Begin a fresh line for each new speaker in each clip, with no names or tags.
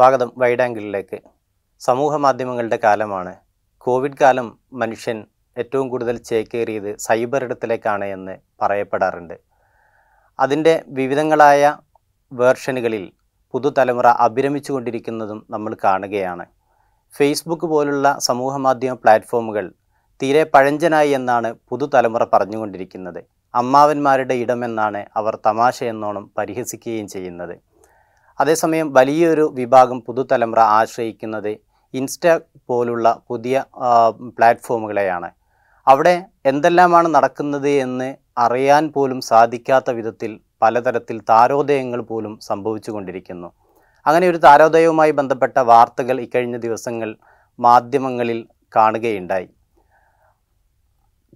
സ്വാഗതം വൈഡ് ആംഗിളിലേക്ക് സമൂഹ മാധ്യമങ്ങളുടെ കാലമാണ്. കോവിഡ് കാലം മനുഷ്യൻ ഏറ്റവും കൂടുതൽ ചേക്കേറിയത് സൈബർ ഇടത്തിലേക്കാണ് എന്ന് പറയപ്പെടാറുണ്ട്. അതിന്റെ വിവിധങ്ങളായ വേർഷനുകളിൽ പുതുതലമുറ അഭിരമിച്ചു കൊണ്ടിരിക്കുന്നതും നമ്മൾ കാണുകയാണ്. ഫേസ്ബുക്ക് പോലുള്ള സമൂഹ മാധ്യമ പ്ലാറ്റ്ഫോമുകൾ തീരെ പഴഞ്ചനായി എന്നാണ് പുതുതലമുറ പറഞ്ഞുകൊണ്ടിരിക്കുന്നത്. അമ്മാവന്മാരുടെ ഇടമെന്നാണ് അവർ തമാശയെന്നോണം പരിഹസിക്കുകയും ചെയ്യുന്നത്. അതേസമയം വലിയൊരു വിഭാഗം പുതുതലമുറ ആശ്രയിക്കുന്നത് ഇൻസ്റ്റ പോലുള്ള പുതിയ പ്ലാറ്റ്ഫോമുകളെയാണ്. അവിടെ എന്തെല്ലാമാണ് നടക്കുന്നത് എന്ന് അറിയാൻ പോലും സാധിക്കാത്ത വിധത്തിൽ പലതരത്തിൽ താരോദയങ്ങൾ പോലും സംഭവിച്ചു കൊണ്ടിരിക്കുന്നു അങ്ങനെ ഒരു താരോദയവുമായി ബന്ധപ്പെട്ട വാർത്തകൾ ഇക്കഴിഞ്ഞ ദിവസങ്ങൾ മാധ്യമങ്ങളിൽ കാണുകയുണ്ടായി.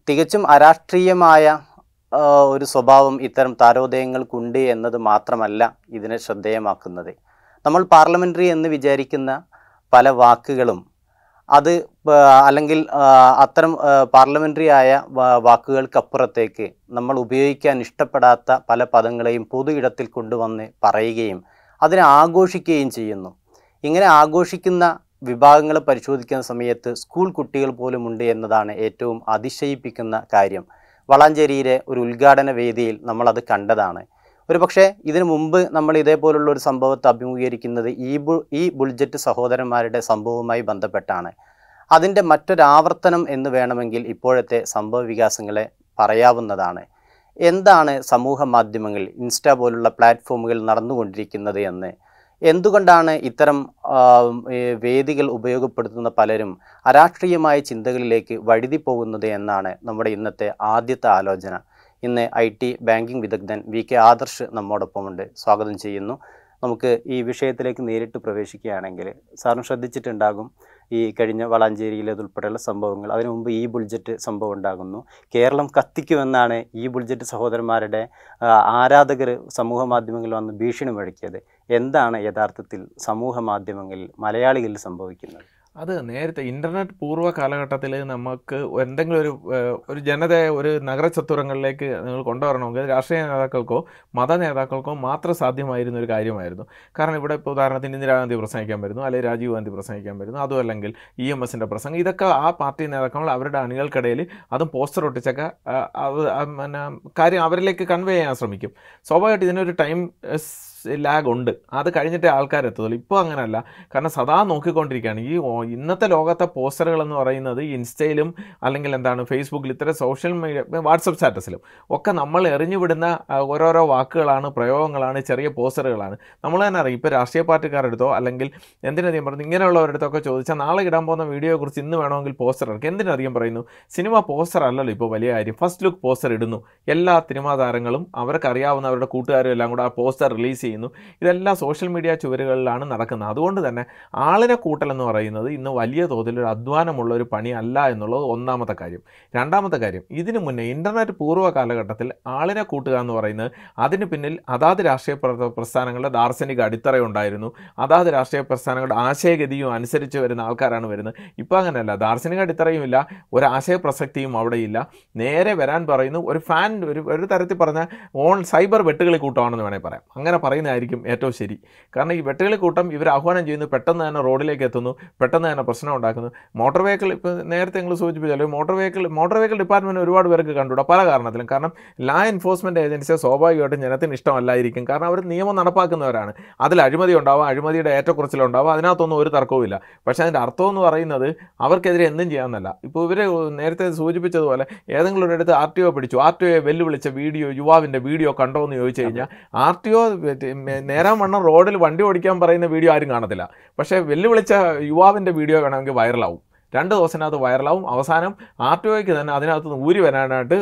തികച്ചും അരാഷ്ട്രീയമായ ഒരു സ്വഭാവം ഇത്തരം താരോദയങ്ങൾക്കുണ്ട് എന്നത് മാത്രമല്ല ഇതിനെ ശ്രദ്ധേയമാക്കുന്നത്. നമ്മൾ പാർലമെന്ററി എന്ന് വിചാരിക്കുന്ന പല വാക്കുകളും അത് അല്ലെങ്കിൽ അത്തരം പാർലമെന്ററി ആയ വാക്കുകൾക്കപ്പുറത്തേക്ക് നമ്മൾ ഉപയോഗിക്കാൻ ഇഷ്ടപ്പെടാത്ത പല പദങ്ങളെയും പൊതു ഇടത്തിൽ കൊണ്ടുവന്ന് പറയുകയും അതിനെ ആഘോഷിക്കുകയും ചെയ്യുന്നു. ഇങ്ങനെ ആഘോഷിക്കുന്ന വിഭാഗങ്ങൾ പരിശോധിക്കുന്ന സമയത്ത് സ്കൂൾ കുട്ടികൾ പോലും ഉണ്ട് എന്നതാണ് ഏറ്റവും അതിശയിപ്പിക്കുന്ന കാര്യം. വളാഞ്ചേരിയിലെ ഒരു ഉദ്ഘാടന വേദിയിൽ നമ്മളത് കണ്ടതാണ്. ഒരു പക്ഷേ ഇതിനു മുമ്പ് നമ്മൾ ഇതേപോലുള്ള ഒരു സംഭവത്തെ അഭിമുഖീകരിക്കുന്നത് ഈ ബു ഈ ബുൾജറ്റ് സഹോദരന്മാരുടെ സംഭവവുമായി ബന്ധപ്പെട്ടാണ്. അതിന്റെ മറ്റൊരാവർത്തനം എന്ന് വേണമെങ്കിൽ ഇപ്പോഴത്തെ സംഭവ വികാസങ്ങളെ പറയാവുന്നതാണ്. എന്താണ് സമൂഹ മാധ്യമങ്ങൾ ഇൻസ്റ്റ പോലുള്ള പ്ലാറ്റ്ഫോമുകൾ നടന്നുകൊണ്ടിരിക്കുന്നത് എന്ന്? എന്തുകൊണ്ടാണ് ഇത്തരം വേദികൾ ഉപയോഗപ്പെടുത്തുന്ന പലരും അരാഷ്ട്രീയമായ ചിന്തകളിലേക്ക് വഴുതി പോകുന്നത് എന്നാണ് നമ്മുടെ ഇന്നത്തെ ആദ്യത്തെ ആലോചന. ഇന്ന് ഐ ടി ബാങ്കിംഗ് വിദഗ്ധൻ വി കെ ആദർശ് നമ്മോടൊപ്പമുണ്ട്. സ്വാഗതം ചെയ്യുന്നു. നമുക്ക് ഈ വിഷയത്തിലേക്ക് നേരിട്ട് പ്രവേശിക്കുകയാണെങ്കിൽ സാറിന് ശ്രദ്ധിച്ചിട്ടുണ്ടാകും. ഈ കഴിഞ്ഞ വളാഞ്ചേരിയിലേതുൾപ്പെടെയുള്ള സംഭവങ്ങൾ. അതിനു മുമ്പ് ഈ ബുൾജറ്റ് സംഭവം ഉണ്ടാകുന്നു. കേരളം കത്തിക്കുമെന്നാണ് ഈ ബുൾജറ്റ് സഹോദരന്മാരുടെ ആരാധകർ സമൂഹ മാധ്യമങ്ങളിൽ വന്ന് ഭീഷണി മുഴക്കിയത്. എന്താണ് യഥാർത്ഥത്തിൽ സമൂഹ മാധ്യമങ്ങളിൽ മലയാളികളിൽ സംഭവിക്കുന്നത്?
അത് നേരത്തെ ഇന്റർനെറ്റ് പൂർവ കാലഘട്ടത്തിൽ നമുക്ക് എന്തെങ്കിലും ഒരു ഒരു ജനതയെ ഒരു നഗരചത്തുരങ്ങളിലേക്ക് നിങ്ങൾ കൊണ്ടുവരണമെങ്കിൽ രാഷ്ട്രീയ നേതാക്കൾക്കോ മത നേതാക്കൾക്കോ മാത്രം സാധ്യമായിരുന്ന ഒരു കാര്യമായിരുന്നു. കാരണം ഇവിടെ ഇപ്പോൾ ഉദാഹരണത്തിന് ഇന്ദിരാഗാന്ധി പ്രസംഗിക്കാൻ വരുന്നു അല്ലെങ്കിൽ രാജീവ് ഗാന്ധി പ്രസംഗിക്കാൻ വരുന്നു അതും അല്ലെങ്കിൽ ഇ എം എസിന്റെ പ്രസംഗം. ഇതൊക്കെ ആ പാർട്ടി നേതാക്കൾ അവരുടെ അണികൾക്കിടയിൽ അതും പോസ്റ്റർ ഒട്ടിച്ചൊക്കെ അത് പിന്നെ കാര്യം അവരിലേക്ക് കൺവേ ചെയ്യാൻ ശ്രമിക്കും. സ്വാഭാവികമായിട്ട് ഇതിനൊരു ടൈം ലാഗ് ഉണ്ട് അത് കഴിഞ്ഞിട്ടേ ആൾക്കാരെത്തുള്ളൂ. ഇപ്പോൾ അങ്ങനെയല്ല കാരണം സദാ നോക്കിക്കൊണ്ടിരിക്കുകയാണ്. ഈ ഇന്നത്തെ ലോകത്തെ പോസ്റ്ററുകൾ എന്ന് പറയുന്നത് ഇൻസ്റ്റയിലും അല്ലെങ്കിൽ എന്താണ് ഫേസ്ബുക്കിൽ ഇത്തരം സോഷ്യൽ മീഡിയ വാട്സപ്പ് സ്റ്റാറ്റസിലും ഒക്കെ നമ്മൾ എറിഞ്ഞുവിടുന്ന ഓരോരോ വാക്കുകളാണ് പ്രയോഗങ്ങളാണ് ചെറിയ പോസ്റ്ററുകളാണ്. നമ്മൾ തന്നെ അറിയാം. ഇപ്പോൾ രാഷ്ട്രീയ പാർട്ടിക്കാരെടുത്തോ അല്ലെങ്കിൽ എന്തിനധികം പറഞ്ഞു ഇങ്ങനെയുള്ളവരടുത്തൊക്കെ ചോദിച്ചാൽ നാളെ ഇടാൻ പോകുന്ന വീഡിയോയെക്കുറിച്ച് ഇന്ന് വേണമെങ്കിൽ പോസ്റ്റർ ഇറക്കും എന്തിനധികം പറയുന്നു? സിനിമ പോസ്റ്റർ അല്ലല്ലോ ഇപ്പോൾ വലിയ കാര്യം. ഫസ്റ്റ് ലുക്ക് പോസ്റ്റർ ഇടുന്നു. എല്ലാ സിനിമാ താരങ്ങളും അവർക്ക് അറിയാവുന്ന അവരുടെ കൂട്ടുകാരും എല്ലാം കൂടെ ആ പോസ്റ്റർ റിലീസ് ചെയ്യുന്നു. ഇതെല്ലാം സോഷ്യൽ മീഡിയ ചുവരുകളിലാണ് നടക്കുന്നത്. അതുകൊണ്ട് തന്നെ ആളിനെ കൂട്ടലെന്ന് പറയുന്നത് ഇന്ന് വലിയ തോതിൽ ഒരു അധ്വാനമുള്ള ഒരു പണി അല്ല എന്നുള്ളത് ഒന്നാമത്തെ കാര്യം. രണ്ടാമത്തെ കാര്യം ഇതിനു മുന്നേ ഇന്റർനെറ്റ് പൂർവ കാലഘട്ടത്തിൽ ആളിനെ കൂട്ടുക എന്ന് പറയുന്നത് അതിന് പിന്നിൽ അതാത് രാഷ്ട്രീയ പ്ര- പ്രസ്ഥാനങ്ങളുടെ ദാർശനിക അടിത്തറയുണ്ടായിരുന്നു അതാത് രാഷ്ട്രീയ പ്രസ്ഥാനങ്ങളുടെ ആശയഗതിയും അനുസരിച്ച് വരുന്ന ആൾക്കാരാണ് വരുന്നത്. ഇപ്പോൾ അങ്ങനെയല്ല. ദാർശനിക അടിത്തറയും ഇല്ല. ഒരു പ്രസക്തിയും അവിടെ ഇല്ല. നേരെ വരാൻ പറയുന്നു ഒരു ഫാൻ ഒരു ഒരു തരത്തിൽ പറഞ്ഞ ഓൺ സൈബർ വെട്ടുകളി കൂട്ടമാണെന്ന് വേണമെങ്കിൽ പറയാം. അങ്ങനെ പറയുന്നതായിരിക്കും ഏറ്റവും ശരി. കാരണം ഈ വെട്ടുകളി കൂട്ടം ഇവർ ആഹ്വാനം ചെയ്യുന്നു പെട്ടെന്ന് തന്നെ റോഡിലേക്ക് എത്തുന്നു പെട്ടെന്ന് തന്നെ പ്രശ്നം ഉണ്ടാക്കുന്നു. മോട്ടോർ വെഹിക്കിൾ ഇപ്പോൾ നേരത്തെ നിങ്ങൾ സൂചിപ്പിച്ചാലും motor vehicle motor vehicle department ഒരുപാട് പേർക്ക് കണ്ടുകൂടാ പല കാരണത്തിലും. കാരണം ലാ എൻഫോഴ്സ്മെന്റ് ഏജൻസിയെ സ്വാഭാവികമായിട്ടും ജനത്തിന് ഇഷ്ടമല്ലായിരിക്കും. കാരണം അവർ നിയമം നടപ്പാക്കുന്നവരാണ്. അതിൽ അഴിമതി ഉണ്ടാവും അഴിമതിയുടെ ഏറ്റക്കുറച്ചിലുണ്ടാവും അതിനകത്തൊന്നും ഒരു തർക്കവുമില്ല. പക്ഷേ അതിന്റെ അർത്ഥം എന്ന് പറയുന്നത് അവർക്കെതിരെ എന്തും ചെയ്യാമെന്നല്ല ഇപ്പോൾ ഇവർ നേരത്തെ സൂചിപ്പിച്ചതുപോലെ ഏതെങ്കിലും ഒരിടത്ത് ആർ ടി ഒ പിടിച്ചു. ആർ ടി ഒയെ വെല്ലുവിളിച്ച വീഡിയോ യുവാവിന്റെ വീഡിയോ കണ്ടോ എന്ന് ചോദിച്ചു കഴിഞ്ഞാൽ ആർ ടി ഒ നേരാൻ വണ്ണം റോഡിൽ വണ്ടി ഓടിക്കാൻ പറയുന്ന വീഡിയോ ആരും കാണത്തില്ല. പക്ഷേ വെല്ലുവിളിച്ച യുവാവിന്റെ വീഡിയോ വേണമെങ്കിൽ വൈറലാവും. രണ്ട് ദിവസത്തിനകത്ത് വൈറലാവും. അവസാനം ആർ ടി ഒക്ക് തന്നെ അതിനകത്ത് നിന്ന് ഊരി വരാനായിട്ട്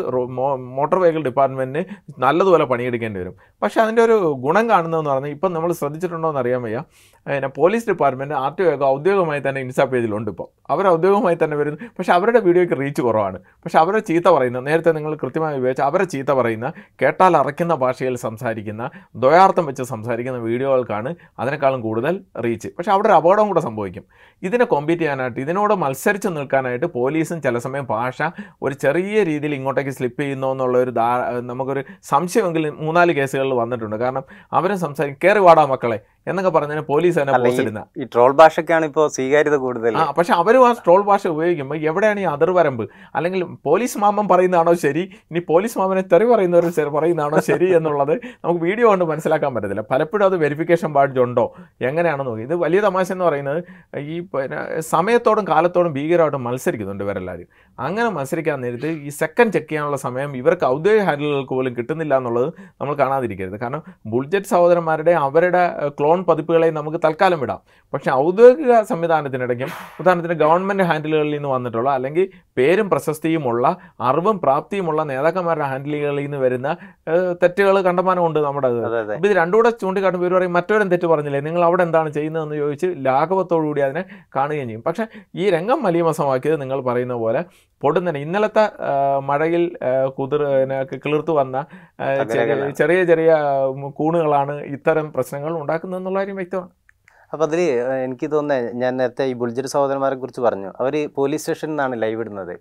മോട്ടോർ വെഹിക്കിൾ ഡിപ്പാർട്ട്മെന്റിന് നല്ലതുപോലെ പണിയെടുക്കേണ്ടി വരും. പക്ഷേ അതിന്റെ ഒരു ഗുണം കാണുന്നതെന്ന് പറഞ്ഞാൽ ഇപ്പം നമ്മൾ ശ്രദ്ധിച്ചിട്ടുണ്ടോ എന്ന് അറിയാൻ വയ്യ. പിന്നെ പോലീസ് ഡിപ്പാർട്ട്മെന്റ് ആർ ടി ഒക്കെ ഔദ്യോഗികമായി തന്നെ ഇൻസ്റ്റാ പേജിലുണ്ട് ഇപ്പോൾ അവർ ഔദ്യോഗികമായി തന്നെ വരുന്നു. പക്ഷേ അവരുടെ വീഡിയോയ്ക്ക് റീച്ച് കുറവാണ്. പക്ഷേ അവരെ ചീത്ത പറയുന്ന നേരത്തെ നിങ്ങൾ കൃത്യമായി ഉപയോഗിച്ച് അവരെ ചീത്ത പറയുന്ന കേട്ടാൽ അറയ്ക്കുന്ന ഭാഷയിൽ സംസാരിക്കുന്ന ദ്വയാർത്ഥം വെച്ച് സംസാരിക്കുന്ന വീഡിയോകൾക്കാണ് അതിനേക്കാളും കൂടുതൽ റീച്ച് പക്ഷേ അവിടെ ഒരു അപകടം കൂടെ സംഭവിക്കും. ഇതിനെ കോമ്പീറ്റ് ചെയ്യാനായിട്ട് ഇതിനോട് മത്സരിച്ച് നിൽക്കാനായിട്ട് പോലീസും ചില സമയം ഭാഷ ഒരു ചെറിയ രീതിയിൽ ഇങ്ങോട്ടേക്ക് സ്ലിപ്പ് ചെയ്യുന്നു എന്നുള്ള ഒരു ധാ നമുക്കൊരു സംശയമെങ്കിലും മൂന്നാൽ കേസുകളിൽ വന്നിട്ടുണ്ട്. കാരണം അവരും സംസാരിക്കും കയറി വാടാ മക്കളെ എന്നൊക്കെ പറഞ്ഞാൽ പോലീസ് തന്നെ
പോസ്റ്റിടുന്ന
പോസ്റ്റ് ഇടുന്ന.
ഈ ട്രോൾ ഭാഷയ്ക്കാണ് ഇപ്പോൾ സ്വീകാര്യത കൂടുതൽ
ആ പക്ഷെ അവരും ആ ട്രോൾ ഭാഷ ഉപയോഗിക്കുമ്പോൾ എവിടെയാണ് ഈ അതിർവരമ്പ്? അല്ലെങ്കിൽ പോലീസ് മാമൻ പറയുന്നതാണോ ശരി? ഇനി പോലീസ് മാമനെ തെറി പറയുന്നവർ പറയുന്നതാണോ ശരി എന്നുള്ളത് നമുക്ക് വീഡിയോ കൊണ്ട് മനസ്സിലാക്കാൻ പറ്റത്തില്ല. പലപ്പോഴും അത് വെരിഫിക്കേഷൻ ബാഡ്ജ് ഉണ്ടോ? എങ്ങനെയാണെന്ന് നോക്കി. ഇത് വലിയ തമാശ എന്ന് പറയുന്നത് ഈ പിന്നെ സമയത്തോടും കാലത്തോടും ഭീകരമായിട്ട് മത്സരിക്കുന്നുണ്ട് ഇവരെല്ലാവരും അങ്ങനെ മത്സരിക്കാൻ നേരത്ത് ഈ സെക്കൻഡ് ചെക്ക് ചെയ്യാനുള്ള സമയം ഇവർക്ക് ഔദ്യോഗിക ഹാൻഡിലുകൾക്ക് പോലും കിട്ടുന്നില്ല എന്നുള്ളത് നമ്മൾ കാണാതിരിക്കരുത്. കാരണം ബുൾജറ്റ് സഹോദരന്മാരുടെ അവരുടെ ക്ലോൺ പതിപ്പുകളെ നമുക്ക് തൽക്കാലം വിടാം. പക്ഷേ ഔദ്യോഗിക സംവിധാനത്തിനിടയ്ക്കും ഉദാഹരണത്തിന് ഗവൺമെന്റ് ഹാൻഡിലുകളിൽ നിന്ന് വന്നിട്ടുള്ള അല്ലെങ്കിൽ പേരും പ്രശസ്തിയുമുള്ള അറിവും പ്രാപ്തിയുമുള്ള നേതാക്കന്മാരുടെ ഹാൻഡിലുകളിൽ നിന്ന് വരുന്ന തെറ്റുകൾ കണ്ടമാനമുണ്ട് നമ്മുടെ അപ്പോൾ ഇത് രണ്ടും കൂടെ ചൂണ്ടിക്കാട്ടുമ്പോൾ ഇവർ പറയും മറ്റവരും തെറ്റ് പറഞ്ഞില്ലേ? നിങ്ങൾ അവിടെ എന്താണ് ചെയ്യുന്നതെന്ന് ചോദിച്ച് ലാഘവത്തോടുകൂടി അതിനെ കാണുകയും ചെയ്യും. പക്ഷേ ഈ രംഗം മലീമസമാക്കിയത് നിങ്ങൾ പറയുന്ന പോലെ പൊടുന്നനെ ഇന്നലത്തെ മഴയിൽ കുതിർ കിളിർത്തു വന്ന ചെറിയ ചെറിയ കൂണുകളാണ് ഇത്തരം പ്രശ്നങ്ങൾ ഉണ്ടാക്കുന്നതെന്നുള്ള കാര്യം വ്യക്തമാണ്
അപ്പോൾ അതിൽ എനിക്ക് തോന്നുന്നത് ഞാൻ നേരത്തെ ഈ ബുൾജർ സഹോദരന്മാരെ കുറിച്ച് പറഞ്ഞു. അവർ പോലീസ് സ്റ്റേഷനിൽ നിന്നാണ് ലൈവ് ഇടുന്നത്.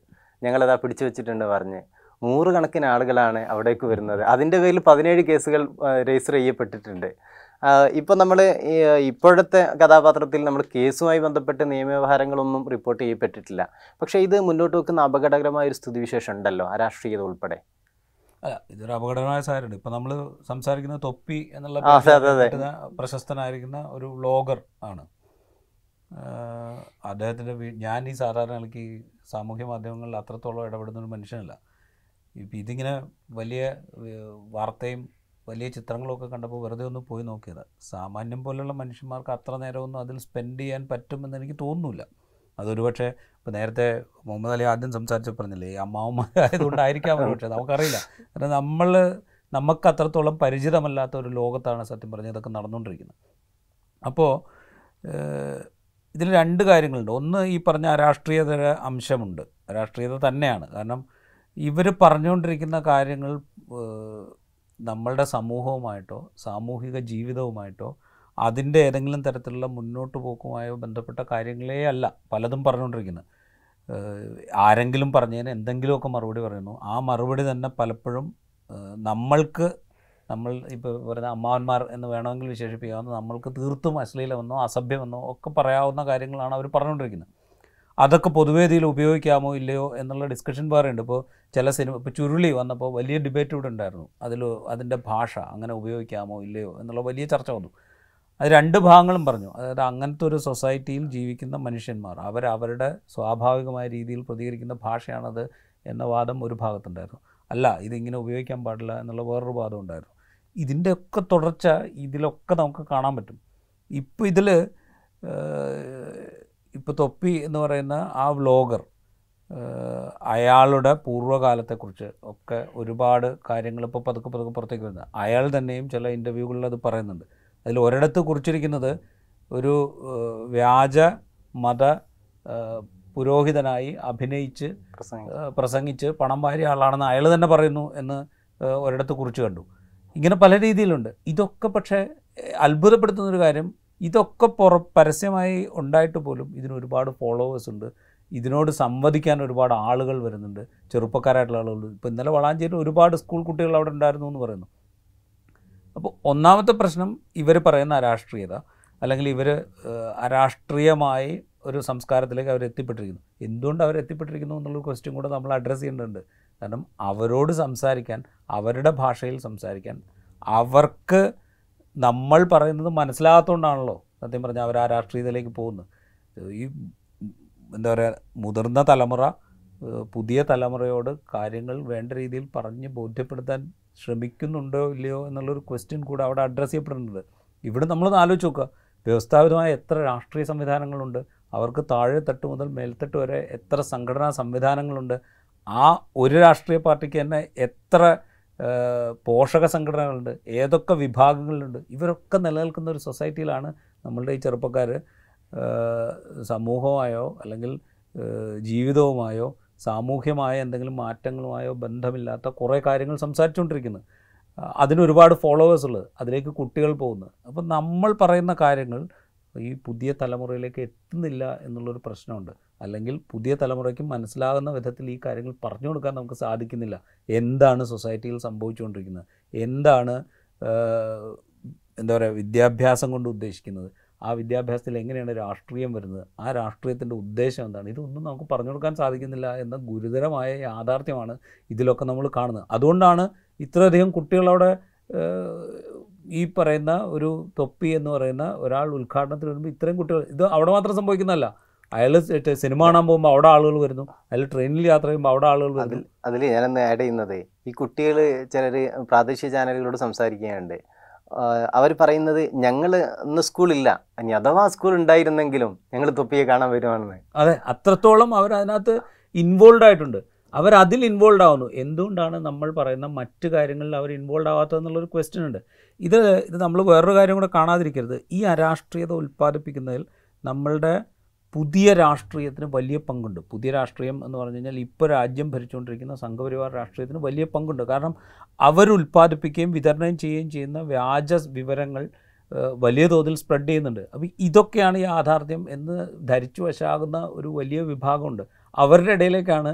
ഞങ്ങളതാ പിടിച്ചു വെച്ചിട്ടുണ്ട് പറഞ്ഞ്. നൂറുകണക്കിന് ആളുകളാണ് അവിടേക്ക് വരുന്നത്. അതിന്റെ പേരിൽ പതിനേഴ് കേസുകൾ രജിസ്റ്റർ ചെയ്യപ്പെട്ടിട്ടുണ്ട്. ഇപ്പോൾ നമ്മൾ ഇപ്പോഴത്തെ കഥാപാത്രത്തിൽ നമ്മൾ കേസുമായി ബന്ധപ്പെട്ട് നിയമവ്യവഹാരങ്ങളൊന്നും റിപ്പോർട്ട് ചെയ്യപ്പെട്ടിട്ടില്ല. പക്ഷേ ഇത് മുന്നോട്ട് വെക്കുന്ന അപകടകരമായ ഒരു സ്ഥിതിവിശേഷം ഉണ്ടല്ലോ രാഷ്ട്രീയത ഉൾപ്പെടെ.
അല്ല ഇതൊരു അപകടകരമായ സാഹചര്യമുണ്ട് ഇപ്പൊ നമ്മൾ സംസാരിക്കുന്ന തൊപ്പി എന്നുള്ള പ്രശസ്തനായിരിക്കുന്ന ഒരു വ്ളോഗർ ആണ്. അദ്ദേഹത്തിന്റെ അദ്ദേഹത്തിന്റെ ഞാൻ ഈ സാധാരണ എനിക്ക് ഈ സാമൂഹ്യ മാധ്യമങ്ങളിൽ അത്രത്തോളം ഇടപെടുന്ന ഒരു മനുഷ്യനല്ല. ഇപ്പം ഇതിങ്ങനെ വലിയ വാർത്തയും വലിയ ചിത്രങ്ങളൊക്കെ കണ്ടപ്പോൾ വെറുതെ ഒന്ന് പോയി നോക്കിയത്. സാമാന്യം പോലെയുള്ള മനുഷ്യന്മാർക്ക് അത്ര നേരമൊന്നും അതിൽ സ്പെൻഡ് ചെയ്യാൻ പറ്റുമെന്ന് എനിക്ക് തോന്നുന്നില്ല. അതൊരു പക്ഷേ ഇപ്പോൾ നേരത്തെ മുഹമ്മദ് അലി ആദ്യം സംസാരിച്ച് പറഞ്ഞില്ലേ ഈ അമ്മാവന്മാരായതുകൊണ്ടായിരിക്കാം ഒരു പക്ഷേ നമുക്കറിയില്ല. കാരണം നമ്മൾ നമുക്ക് അത്രത്തോളം പരിചിതമല്ലാത്ത ഒരു ലോകത്താണ് സത്യം പറഞ്ഞാൽ ഇതൊക്കെ നടന്നുകൊണ്ടിരിക്കുന്നത്. അപ്പോൾ ഇതിൽ രണ്ട് കാര്യങ്ങളുണ്ട്. ഒന്ന് ഈ പറഞ്ഞ അരാഷ്ട്രീയതര അംശമുണ്ട്. രാഷ്ട്രീയത തന്നെയാണ്. കാരണം ഇവർ പറഞ്ഞുകൊണ്ടിരിക്കുന്ന കാര്യങ്ങൾ നമ്മളുടെ സമൂഹവുമായിട്ടോ സാമൂഹിക ജീവിതവുമായിട്ടോ അതിന്റെ ഏതെങ്കിലും തരത്തിലുള്ള മുന്നോട്ട് പോക്കുമായോ ബന്ധപ്പെട്ട കാര്യങ്ങളേ അല്ല പലതും പറഞ്ഞുകൊണ്ടിരിക്കുന്നത്. ആരെങ്കിലും പറഞ്ഞതിന് എന്തെങ്കിലുമൊക്കെ മറുപടി പറയുന്നു. ആ മറുപടി തന്നെ പലപ്പോഴും നമ്മൾക്ക് നമ്മൾ ഇപ്പോൾ പറയുന്ന അമ്മാവന്മാർ എന്ന് വേണമെങ്കിൽ വിശേഷിപ്പിക്കാവുന്ന നമ്മൾക്ക് തീർത്തും അശ്ലീലമെന്നോ അസഭ്യമെന്നോ ഒക്കെ പറയാവുന്ന കാര്യങ്ങളാണ് അവർ പറഞ്ഞുകൊണ്ടിരിക്കുന്നത്. അതൊക്കെ പൊതുവേദിയിൽ ഉപയോഗിക്കാമോ ഇല്ലയോ എന്നുള്ള ഡിസ്കഷൻ വേറെയുണ്ട് ഇപ്പോൾ ചില സിനിമ ഇപ്പോൾ ചുരുളി വന്നപ്പോൾ വലിയ ഡിബേറ്റ് ഇവിടെ ഉണ്ടായിരുന്നു. അതിൽ അതിന്റെ ഭാഷ അങ്ങനെ ഉപയോഗിക്കാമോ ഇല്ലയോ എന്നുള്ള വലിയ ചർച്ച വന്നു. അത് രണ്ട് ഭാഗങ്ങളും പറഞ്ഞു. അതായത് അങ്ങനത്തെ ഒരു സൊസൈറ്റിയിൽ ജീവിക്കുന്ന മനുഷ്യന്മാർ അവർ അവരുടെ സ്വാഭാവികമായ രീതിയിൽ പ്രതികരിക്കുന്ന ഭാഷയാണത് എന്ന വാദം ഒരു ഭാഗത്തുണ്ടായിരുന്നു. അല്ല ഇതിങ്ങനെ ഉപയോഗിക്കാൻ പാടില്ല എന്നുള്ള വേറൊരു വാദം ഉണ്ടായിരുന്നു. ഇതിന്റെയൊക്കെ തുടർച്ച ഇതിലൊക്കെ നമുക്ക് കാണാൻ പറ്റും. ഇപ്പോൾ ഇതിൽ ഇപ്പോൾ തൊപ്പി എന്ന് പറയുന്ന ആ വ്ലോഗർ അയാളുടെ പൂർവകാലത്തെക്കുറിച്ച് ഒക്കെ ഒരുപാട് കാര്യങ്ങൾ ഇപ്പോൾ പതുക്കെ പതുക്കെ പുറത്തേക്ക് വരുന്നത് അയാൾ തന്നെയും ചില ഇന്റർവ്യൂകളിൽ അത് പറയുന്നുണ്ട്. അതിൽ ഒരിടത്ത് കുറിച്ചിരിക്കുന്നത് ഒരു വ്യാജ മത പുരോഹിതനായി അഭിനയിച്ച് പ്രസംഗിച്ച്. പണം വാരിയ ആളാണെന്ന് അയാൾ തന്നെ പറയുന്നു എന്ന് ഒരിടത്ത് കുറിച്ച് കണ്ടു. ഇങ്ങനെ പല രീതിയിലുണ്ട്. ഇതൊക്കെ പക്ഷേ അത്ഭുതപ്പെടുത്തുന്നൊരു കാര്യം ഇതൊക്കെ പുറ പരസ്യമായി ഉണ്ടായിട്ട് പോലും ഇതിന് ഒരുപാട് ഫോളോവേഴ്സ് ഉണ്ട്. ഇതിനോട് സംവദിക്കാൻ ഒരുപാട് ആളുകൾ വരുന്നുണ്ട്. ചെറുപ്പക്കാരായിട്ടുള്ള ആളുകൾ ഇപ്പോൾ ഇന്നലെ വളാഞ്ചേരി ഒരുപാട് സ്കൂൾ കുട്ടികൾ അവിടെ ഉണ്ടായിരുന്നു എന്ന് പറയുന്നു. അപ്പോൾ ഒന്നാമത്തെ പ്രശ്നം ഇവർ പറയുന്ന അരാഷ്ട്രീയത അല്ലെങ്കിൽ ഇവർ അരാഷ്ട്രീയമായി ഒരു സംസ്കാരത്തിലേക്ക് അവർ എത്തിപ്പെട്ടിരിക്കുന്നു. എന്തുകൊണ്ട് അവർ എത്തിപ്പെട്ടിരിക്കുന്നു എന്നുള്ള ക്വസ്റ്റ്യൻ കൂടെ നമ്മൾ അഡ്രസ്സ് ചെയ്യേണ്ടതുണ്ട്. കാരണം അവരോട് സംസാരിക്കാൻ അവരുടെ ഭാഷയിൽ സംസാരിക്കാൻ അവർക്ക് നമ്മൾ പറയുന്നത് മനസ്സിലാകാത്തതുകൊണ്ടാണല്ലോ സത്യം പറഞ്ഞാൽ അവർ ആ രാഷ്ട്രീയത്തിലേക്ക് പോകുന്നത്. ഈ എന്താ പറയുക മുതിർന്ന തലമുറ പുതിയ തലമുറയോട് കാര്യങ്ങൾ വേണ്ട രീതിയിൽ പറഞ്ഞ് ബോധ്യപ്പെടുത്താൻ ശ്രമിക്കുന്നുണ്ടോ ഇല്ലയോ എന്നുള്ളൊരു ക്വസ്റ്റ്യൻ കൂടെ അവിടെ അഡ്രസ്സ് ചെയ്യപ്പെടുന്നുണ്ട് ഇവിടെ നമ്മളൊന്ന് ആലോചിച്ച് നോക്കുക. വ്യവസ്ഥാപിതമായ എത്ര രാഷ്ട്രീയ സംവിധാനങ്ങളുണ്ട്? അവർക്ക് താഴെ തട്ട് മുതൽ മേൽത്തട്ട് വരെ എത്ര സംഘടനാ സംവിധാനങ്ങളുണ്ട്? ആ ഒരു രാഷ്ട്രീയ പാർട്ടിക്ക് തന്നെ എത്ര പോഷക സംഘടനകളുണ്ട്? ഏതൊക്കെ വിഭാഗങ്ങളുണ്ട് ഇവരൊക്കെ നിലനിൽക്കുന്ന ഒരു സൊസൈറ്റിയിലാണ് നമ്മളുടെ ഈ ചെറുപ്പക്കാർ സമൂഹമായോ അല്ലെങ്കിൽ ജീവിതവുമായോ സാമൂഹ്യമായ എന്തെങ്കിലും മാറ്റങ്ങളുമായോ ബന്ധമില്ലാത്ത കുറേ കാര്യങ്ങൾ സംസാരിച്ചുകൊണ്ടിരിക്കുന്നത് അതിനൊരുപാട് ഫോളോവേഴ്സ് ഉള്ളത്. അതിലേക്ക് കുട്ടികൾ പോകുന്നു. അപ്പം നമ്മൾ പറയുന്ന കാര്യങ്ങൾ ഈ പുതിയ തലമുറയിലേക്ക് എത്തുന്നില്ല എന്നുള്ളൊരു പ്രശ്നമുണ്ട്. അല്ലെങ്കിൽ പുതിയ തലമുറയ്ക്ക് മനസ്സിലാകുന്ന വിധത്തിൽ ഈ കാര്യങ്ങൾ പറഞ്ഞു കൊടുക്കാൻ നമുക്ക് സാധിക്കുന്നില്ല. എന്താണ് സൊസൈറ്റിയിൽ സംഭവിച്ചുകൊണ്ടിരിക്കുന്നത്? എന്താണ് എന്താ പറയുക വിദ്യാഭ്യാസം കൊണ്ട് ഉദ്ദേശിക്കുന്നത്? ആ വിദ്യാഭ്യാസത്തിൽ എങ്ങനെയാണ് രാഷ്ട്രീയം വരുന്നത്? ആ രാഷ്ട്രീയത്തിന്റെ ഉദ്ദേശം എന്താണ്? ഇതൊന്നും നമുക്ക് പറഞ്ഞു കൊടുക്കാൻ സാധിക്കുന്നില്ല എന്ന ഗുരുതരമായ യാഥാർത്ഥ്യമാണ് ഇതിലൊക്കെ നമ്മൾ കാണുന്നത്. അതുകൊണ്ടാണ് ഇത്രയധികം കുട്ടികളവിടെ ഈ പറയുന്ന ഒരു തൊപ്പി എന്ന് പറയുന്ന ഒരാൾ ഉദ്ഘാടനത്തിന് വരുമ്പോൾ ഇത്രയും കുട്ടികൾ ഇത് അവിടെ മാത്രം സംഭവിക്കുന്നതല്ല. അയാൾ സിനിമ കാണാൻ പോകുമ്പോൾ അവിടെ ആളുകൾ വരുന്നു. അയാൾ ട്രെയിനിൽ യാത്ര ചെയ്യുമ്പോൾ അവിടെ ആളുകൾ വരുന്നു.
അതിൽ ഞാനൊന്ന് ആഡ് ചെയ്യുന്നത് ഈ കുട്ടികൾ ചിലർ പ്രാദേശിക ചാനലുകളോട് സംസാരിക്കുകയുണ്ട് അവർ പറയുന്നത് ഞങ്ങൾ ഇന്ന് സ്കൂളില്ല. ഇനി അഥവാ സ്കൂൾ ഉണ്ടായിരുന്നെങ്കിലും ഞങ്ങൾ തൊപ്പിയെ കാണാൻ വരുവാണെന്ന്.
അതെ അത്രത്തോളം അവർ അതിനകത്ത് ഇൻവോൾവ് ആയിട്ടുണ്ട്. അവർ അതിൽ ഇൻവോൾവ് ആവുന്നു. എന്തുകൊണ്ടാണ് നമ്മൾ പറയുന്ന മറ്റു കാര്യങ്ങളിൽ അവർ ഇൻവോൾവ് ആവാത്തതെന്നുള്ളൊരു ക്വസ്റ്റ്യൻ ഉണ്ട്. ഇത് ഇത് നമ്മൾ വേറൊരു കാര്യം കൂടെ കാണാതിരിക്കരുത്. ഈ അരാഷ്ട്രീയത ഉൽപ്പാദിപ്പിക്കുന്നതിൽ നമ്മളുടെ പുതിയ രാഷ്ട്രീയത്തിന് വലിയ പങ്കുണ്ട്. പുതിയ രാഷ്ട്രീയം എന്ന് പറഞ്ഞു കഴിഞ്ഞാൽ ഇപ്പോൾ രാജ്യം ഭരിച്ചുകൊണ്ടിരിക്കുന്ന സംഘപരിവാർ രാഷ്ട്രീയത്തിന് വലിയ പങ്കുണ്ട്. കാരണം അവർ ഉൽപ്പാദിപ്പിക്കുകയും വിതരണം ചെയ്യുകയും ചെയ്യുന്ന വ്യാജ വിവരങ്ങൾ വലിയ തോതിൽ സ്പ്രെഡ് ചെയ്യുന്നുണ്ട്. അപ്പോൾ ഇതൊക്കെയാണ് ഈ യാഥാർത്ഥ്യം എന്ന് ധരിച്ചു വശാകുന്ന ഒരു വലിയ വിഭാഗമുണ്ട്. അവരുടെ ഇടയിലേക്കാണ്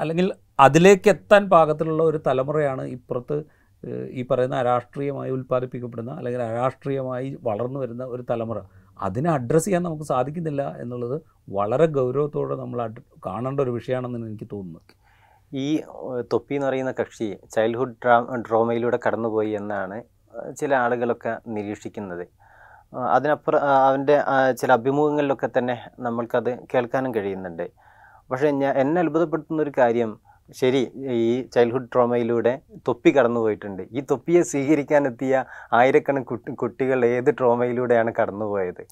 അല്ലെങ്കിൽ അതിലേക്ക് എത്താൻ പാകത്തിലുള്ള ഒരു തലമുറയാണ് ഇപ്പുറത്ത് ഈ പറയുന്ന അരാഷ്ട്രീയമായി ഉൽപ്പാദിപ്പിക്കപ്പെടുന്ന അല്ലെങ്കിൽ അരാഷ്ട്രീയമായി വളർന്നു വരുന്ന ഒരു തലമുറ. അതിനെ അഡ്രസ്സ് ചെയ്യാൻ നമുക്ക് സാധിക്കുന്നില്ല എന്നുള്ളത് വളരെ ഗൗരവത്തോടെ നമ്മൾ കാണേണ്ട ഒരു വിഷയമാണെന്ന് എനിക്ക് തോന്നുന്നു
ഈ തൊപ്പി എന്ന് പറയുന്ന കക്ഷി ചൈൽഡ്ഹുഡ് ഡ്രാ ഡ്രോമയിലൂടെ കടന്നുപോയി എന്നാണ് ചില ആളുകളൊക്കെ നിരീക്ഷിക്കുന്നത്. അതിനപ്പുറം അവന്റെ ചില അഭിമുഖങ്ങളിലൊക്കെ തന്നെ നമ്മൾക്കത് കേൾക്കാനും കഴിയുന്നുണ്ട്. പക്ഷേ ഞാൻ എന്നെ അത്ഭുതപ്പെടുത്തുന്ന ഒരു കാര്യം ശരി ഈ ചൈൽഡ്ഹുഡ് ട്രോമയിലൂടെ തൊപ്പി കടന്നുപോയിട്ടുണ്ട്. ഈ തൊപ്പിയെ സ്വീകരിക്കാനെത്തിയ ആയിരക്കണക്കിന് കുട്ടി കുട്ടികൾ ഏത് ട്രോമയിലൂടെയാണ് കടന്നുപോയത്?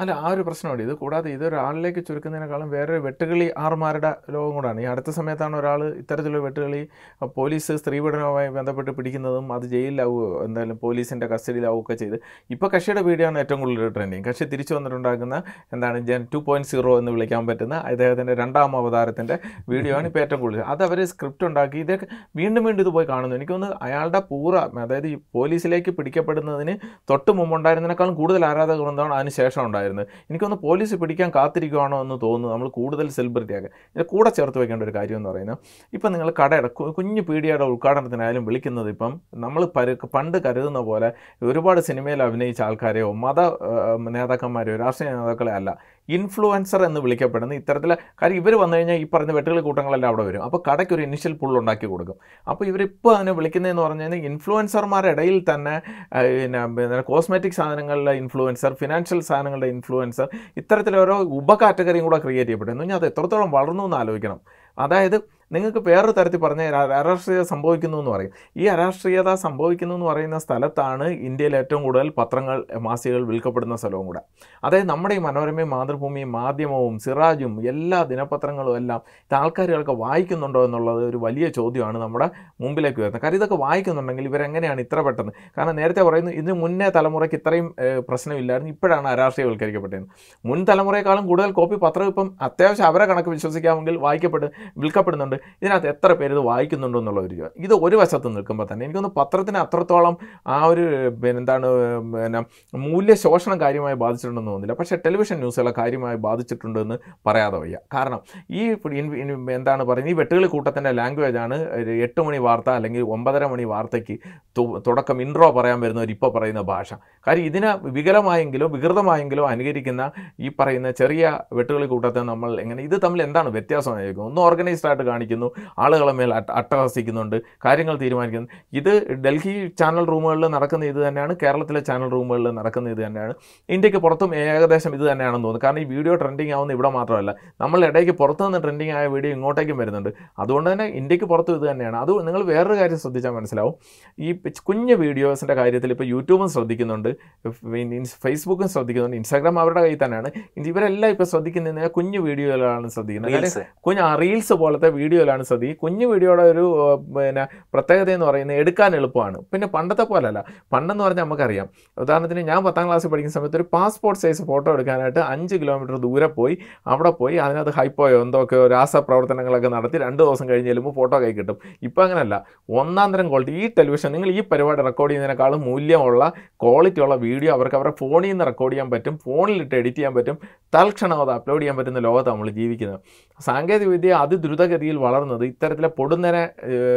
അല്ല ആ ഒരു പ്രശ്നമുണ്ട്. ഇത് കൂടാതെ ഇതൊരാളിലേക്ക് ചുരുക്കുന്നതിനേക്കാളും വേറൊരു വെട്ടുകളി ആറുമാരുടെ ലോകം കൂടാണ്. ഈ അടുത്ത സമയത്താണ് ഒരാൾ ഇത്തരത്തിലുള്ള വെട്ടുകളി പോലീസ് സ്ത്രീ സ്ത്രീപീഡനവുമായി ബന്ധപ്പെട്ട് പിടിക്കുന്നതും അത് ജയിലിലാവുകയോ എന്തായാലും പോലീസിന്റെ കസ്റ്റഡിയിലാവുക ഒക്കെ ചെയ്ത് ഇപ്പോൾ കക്ഷിയുടെ വീഡിയോ ആണ് ഏറ്റവും കൂടുതൽ ട്രെൻഡിങ് കക്ഷി തിരിച്ചു വന്നിട്ടുണ്ടാക്കുന്ന എന്താണ് ജൻ ടു പോയിന്റ് സീറോ എന്ന് വിളിക്കാൻ പറ്റുന്ന അദ്ദേഹത്തിന്റെ രണ്ടാം അവതാരത്തിന്റെ വീഡിയോ ആണ് ഇപ്പോൾ ഏറ്റവും കൂടുതൽ. അത് അവർ സ്ക്രിപ്റ്റ് ഉണ്ടാക്കി. ഇതൊക്കെ വീണ്ടും വീണ്ടും ഇത് പോയി കാണുന്നു. എനിക്കൊന്ന് അയാളുടെ പൂറ അതായത് ഈ പോലീസിലേക്ക് പിടിക്കപ്പെടുന്നതിന് തൊട്ട് മുമ്പുണ്ടായിരുന്നതിനേക്കാളും കൂടുതൽ ആരാധകർ അതിന് ശേഷം ഉണ്ടായിരുന്നത് എനിക്കൊന്ന് പോലീസ് പിടിക്കാൻ കാത്തിരിക്കുവാണോ എന്ന് തോന്നുന്നു. നമ്മൾ കൂടുതൽ സെലിബ്രിറ്റി ആക്കുക ഇതിന്റെ കൂടെ ചേർത്ത് വെക്കേണ്ട ഒരു കാര്യം എന്ന് പറയുന്നത് ഇപ്പം നിങ്ങൾ കടയുടെ കുഞ്ഞു പീടികയുടെ ഉദ്ഘാടനത്തിനായാലും വിളിക്കുന്നത് ഇപ്പം നമ്മൾ പണ്ട് കരുതുന്ന പോലെ ഒരുപാട് സിനിമയിൽ അഭിനയിച്ച ആൾക്കാരെയോ മത നേതാക്കന്മാരെയോ രാഷ്ട്രീയ നേതാക്കളെ അല്ല. ഇൻഫ്ലുവൻസർ എന്ന് വിളിക്കപ്പെടുന്ന ഇത്തരത്തിൽ കാര്യം ഇവർ വന്നു കഴിഞ്ഞാൽ ഈ പറഞ്ഞ വെട്ടുകൾ കൂട്ടങ്ങളെല്ലാം അവിടെ വരും. അപ്പോൾ കടയ്ക്ക് ഒരു ഇനിഷ്യൽ പുൾ ഉണ്ടാക്കി കൊടുക്കും. അപ്പോൾ ഇവരിപ്പോൾ അതിനെ വിളിക്കുന്നതെന്ന് പറഞ്ഞു കഴിഞ്ഞാൽ ഇൻഫ്ലുവൻസർമാരുടെ ഇടയിൽ തന്നെ പിന്നെ കോസ്മെറ്റിക് സാധനങ്ങളിലെ ഇൻഫ്ലുവൻസർ ഫിനാൻഷ്യൽ സാധനങ്ങളുടെ ഇൻഫ്ലുവൻസർ ഇത്തരത്തിലോരോ ഉപ കാറ്റഗറിയും കൂടെ ക്രിയേറ്റ് ചെയ്യപ്പെടും എന്ന് പറഞ്ഞാൽ അത് എത്രത്തോളം വളർന്നു എന്ന് ആലോചിക്കണം. അതായത് നിങ്ങൾക്ക് വേറൊരു തരത്തിൽ പറഞ്ഞ അരാഷ്ട്രീയത സംഭവിക്കുന്നു എന്ന് പറയും. ഈ അരാഷ്ട്രീയത സംഭവിക്കുന്നു എന്ന് പറയുന്ന സ്ഥലത്താണ് ഇന്ത്യയിൽ ഏറ്റവും കൂടുതൽ പത്രങ്ങൾ മാസികകൾ വിൽക്കപ്പെടുന്ന സ്ഥലവും കൂടെ. അതായത് നമ്മുടെ ഈ മനോരമയും മാതൃഭൂമിയും മാധ്യമവും സിറാജും എല്ലാ ദിനപത്രങ്ങളും എല്ലാം ഇത് ആൾക്കാരുകൾക്ക് വായിക്കുന്നുണ്ടോ എന്നുള്ളത് ഒരു വലിയ ചോദ്യമാണ് നമ്മുടെ മുമ്പിലേക്ക് വരുന്നത്. കാര്യം ഇതൊക്കെ വായിക്കുന്നുണ്ടെങ്കിൽ ഇവരെങ്ങനെയാണ് ഇത്ര പെട്ടെന്ന്? കാരണം നേരത്തെ പറയുന്നു ഇതിന് മുന്നേ തലമുറയ്ക്ക് ഇത്രയും പ്രശ്നമില്ലായിരുന്നു. ഇപ്പോഴാണ് അരാഷ്ട്രീയവൽക്കരിക്കപ്പെട്ടത്. മുൻ തലമുറയെക്കാളും കൂടുതൽ കോപ്പി പത്രം ഇപ്പം അത്യാവശ്യം അവരെ കണക്ക് വിശ്വസിക്കാമെങ്കിൽ വായിക്കപ്പെട്ട് വിൽക്കപ്പെടുന്നുണ്ട്. ഇതിനകത്ത് എത്ര പേര് ഇത് വായിക്കുന്നുണ്ടോ എന്നുള്ള ഒരു. ഇത് ഒരു വശത്ത് നിൽക്കുമ്പോൾ തന്നെ എനിക്കൊന്ന് പത്രത്തിന് അത്രത്തോളം ആ ഒരു എന്താണ് പിന്നെ മൂല്യശോഷണം കാര്യമായി ബാധിച്ചിട്ടുണ്ടെന്ന് തോന്നുന്നില്ല. പക്ഷേ ടെലിവിഷൻ ന്യൂസുകളെ കാര്യമായി ബാധിച്ചിട്ടുണ്ടെന്ന് പറയാതെ വയ്യ. കാരണം ഈ എന്താണ് പറയുന്നത്? ഈ വെട്ടുകളി കൂട്ടത്തിന്റെ ലാംഗ്വേജാണ് എട്ട് മണി വാർത്ത അല്ലെങ്കിൽ ഒമ്പതര മണി വാർത്തയ്ക്ക് തുടക്കം ഇൻട്രോ പറയാൻ വരുന്നവർ ഇപ്പോൾ പറയുന്ന ഭാഷ. കാര്യം ഇതിനെ വികലമായെങ്കിലും വികൃതമായെങ്കിലും അനുകരിക്കുന്ന ഈ പറയുന്ന ചെറിയ വെട്ടുകളി കൂട്ടത്തെ നമ്മൾ എങ്ങനെ ഇത് തമ്മിൽ എന്താണ് വ്യത്യാസമായിരിക്കും ഒന്ന് ഓർഗനൈസ്ഡ് ആയിട്ട് കാണിക്കുന്നു ആളുകളെ മേൽ അട്ട- അട്ടഹസിക്കുന്നുണ്ട് കാര്യങ്ങൾ തീരുമാനിക്കുന്നു. ഇത് ഡൽഹി ചാനൽ റൂമുകളിൽ നടക്കുന്ന ഇത് തന്നെയാണ് കേരളത്തിലെ ചാനൽ റൂമുകളിൽ നടക്കുന്ന ഇത് തന്നെയാണ്. ഇന്ത്യയ്ക്ക് പുറത്തും ഏകദേശം ഇത് തന്നെയാണെന്ന് തോന്നുന്നു. കാരണം ഈ വീഡിയോ ട്രെൻഡിങ് ആവുന്ന ഇവിടെ മാത്രമല്ല നമ്മൾ ഇടയ്ക്ക് പുറത്തു നിന്ന് ട്രെൻഡിങ് ആയ വീഡിയോ ഇങ്ങോട്ടേക്കും വരുന്നുണ്ട്. അതുകൊണ്ട് തന്നെ ഇന്ത്യയ്ക്ക് പുറത്തും ഇത് തന്നെയാണ്. അത് നിങ്ങൾ വേറൊരു കാര്യം ശ്രദ്ധിച്ചാൽ മനസ്സിലാവും. ഈ കുഞ്ഞ് വീഡിയോസിന്റെ കാര്യത്തിൽ ഇപ്പോൾ യൂട്യൂബും ശ്രദ്ധിക്കുന്നുണ്ട് ഫേസ്ബുക്കും ശ്രദ്ധിക്കുന്നുണ്ട് ഇൻസ്റ്റാഗ്രാം അവരുടെ കയ്യിൽ തന്നെയാണ്. ഇവരെല്ലാം ഇപ്പോൾ ശ്രദ്ധിക്കുന്നത് കുഞ്ഞു വീഡിയോകളാണ് ശ്രദ്ധിക്കുന്നത്. കുഞ്ഞ് റീൽസ് പോലത്തെ വീഡിയോയിലാണ് സതി. കുഞ്ഞു വീഡിയോയുടെ ഒരു പിന്നെ പ്രത്യേകത എന്ന് പറയുന്നത് എടുക്കാൻ എളുപ്പമാണ്. പിന്നെ പണ്ടത്തെ പോലല്ല പണ്ടെന്ന് പറഞ്ഞാൽ നമുക്കറിയാം. ഉദാഹരണത്തിന് ഞാൻ പത്താം ക്ലാസ്സിൽ പഠിക്കുന്ന സമയത്ത് ഒരു പാസ്പോർട്ട് സൈസ് ഫോട്ടോ എടുക്കാനായിട്ട് അഞ്ച് കിലോമീറ്റർ ദൂരെ പോയി. അവിടെ പോയി അതിനകത്ത് ഹൈപ്പോയോ എന്തൊക്കെയോ രാസപ്രവർത്തനങ്ങളൊക്കെ നടത്തി രണ്ട് ദിവസം കഴിഞ്ഞ് ചെല്ലുമ്പോൾ ഫോട്ടോ കൈ കിട്ടും. ഇപ്പോൾ അങ്ങനെയല്ല. ഒന്നാം തരം ക്വാളിറ്റി ഈ ടെലിവിഷൻ നിങ്ങൾ ഈ പരിപാടി റെക്കോർഡ് ചെയ്യുന്നതിനേക്കാളും മൂല്യമുള്ള ക്വാളിറ്റി ഉള്ള വീഡിയോ അവർക്ക് അവരുടെ ഫോണിൽ നിന്ന് റെക്കോർഡ് ചെയ്യാൻ പറ്റും. ഫോണിലിട്ട് എഡിറ്റ് ചെയ്യാൻ പറ്റും. തൽക്ഷണം അത് അപ്ലോഡ് ചെയ്യാൻ പറ്റുന്ന ലോകത്താണ് നമ്മൾ ജീവിക്കുന്നത്. സാങ്കേതികവിദ്യ അതിദ്രുതഗതിയിൽ വളർന്നത് ഇത്തരത്തിലെ പൊടുന്നനെ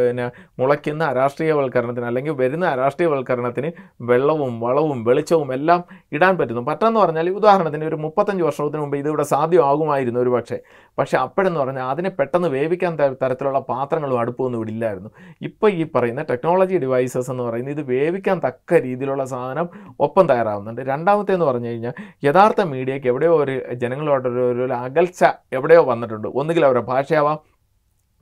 പിന്നെ മുളയ്ക്കുന്ന അരാഷ്ട്രീയവൽക്കരണത്തിന് അല്ലെങ്കിൽ വരുന്ന അരാഷ്ട്രീയവൽക്കരണത്തിന് വെള്ളവും വളവും വെളിച്ചവും എല്ലാം ഇടാൻ പറ്റുന്നു. പറ്റെന്ന് പറഞ്ഞാൽ ഉദാഹരണത്തിന് ഒരു മുപ്പത്തഞ്ച് വർഷത്തിന് മുമ്പ് ഇതിവിടെ സാധ്യമാകുമായിരുന്നു ഒരു പക്ഷേ. പക്ഷേ അപ്പോഴെന്ന് പറഞ്ഞാൽ അതിനെ പെട്ടെന്ന് വേവിക്കാൻ തരത്തിലുള്ള പാത്രങ്ങളും അടുപ്പൊന്നും ഇവിടെ ഇല്ലായിരുന്നു. ഇപ്പോൾ ഈ പറയുന്ന ടെക്നോളജി ഡിവൈസസ് എന്ന് പറയുന്നത് ഇത് വേവിക്കാൻ തക്ക രീതിയിലുള്ള സാധനം ഒപ്പം തയ്യാറാവുന്നുണ്ട്. രണ്ടാമത്തെ എന്ന് പറഞ്ഞു കഴിഞ്ഞാൽ യഥാർത്ഥ മീഡിയയ്ക്ക് എവിടെയോ ഒരു ജനങ്ങളോടൊരു ഒരു അകൽച്ച എവിടെയോ വന്നിട്ടുണ്ട്. ഒന്നുകിൽ അവരുടെ ഭാഷയാവാം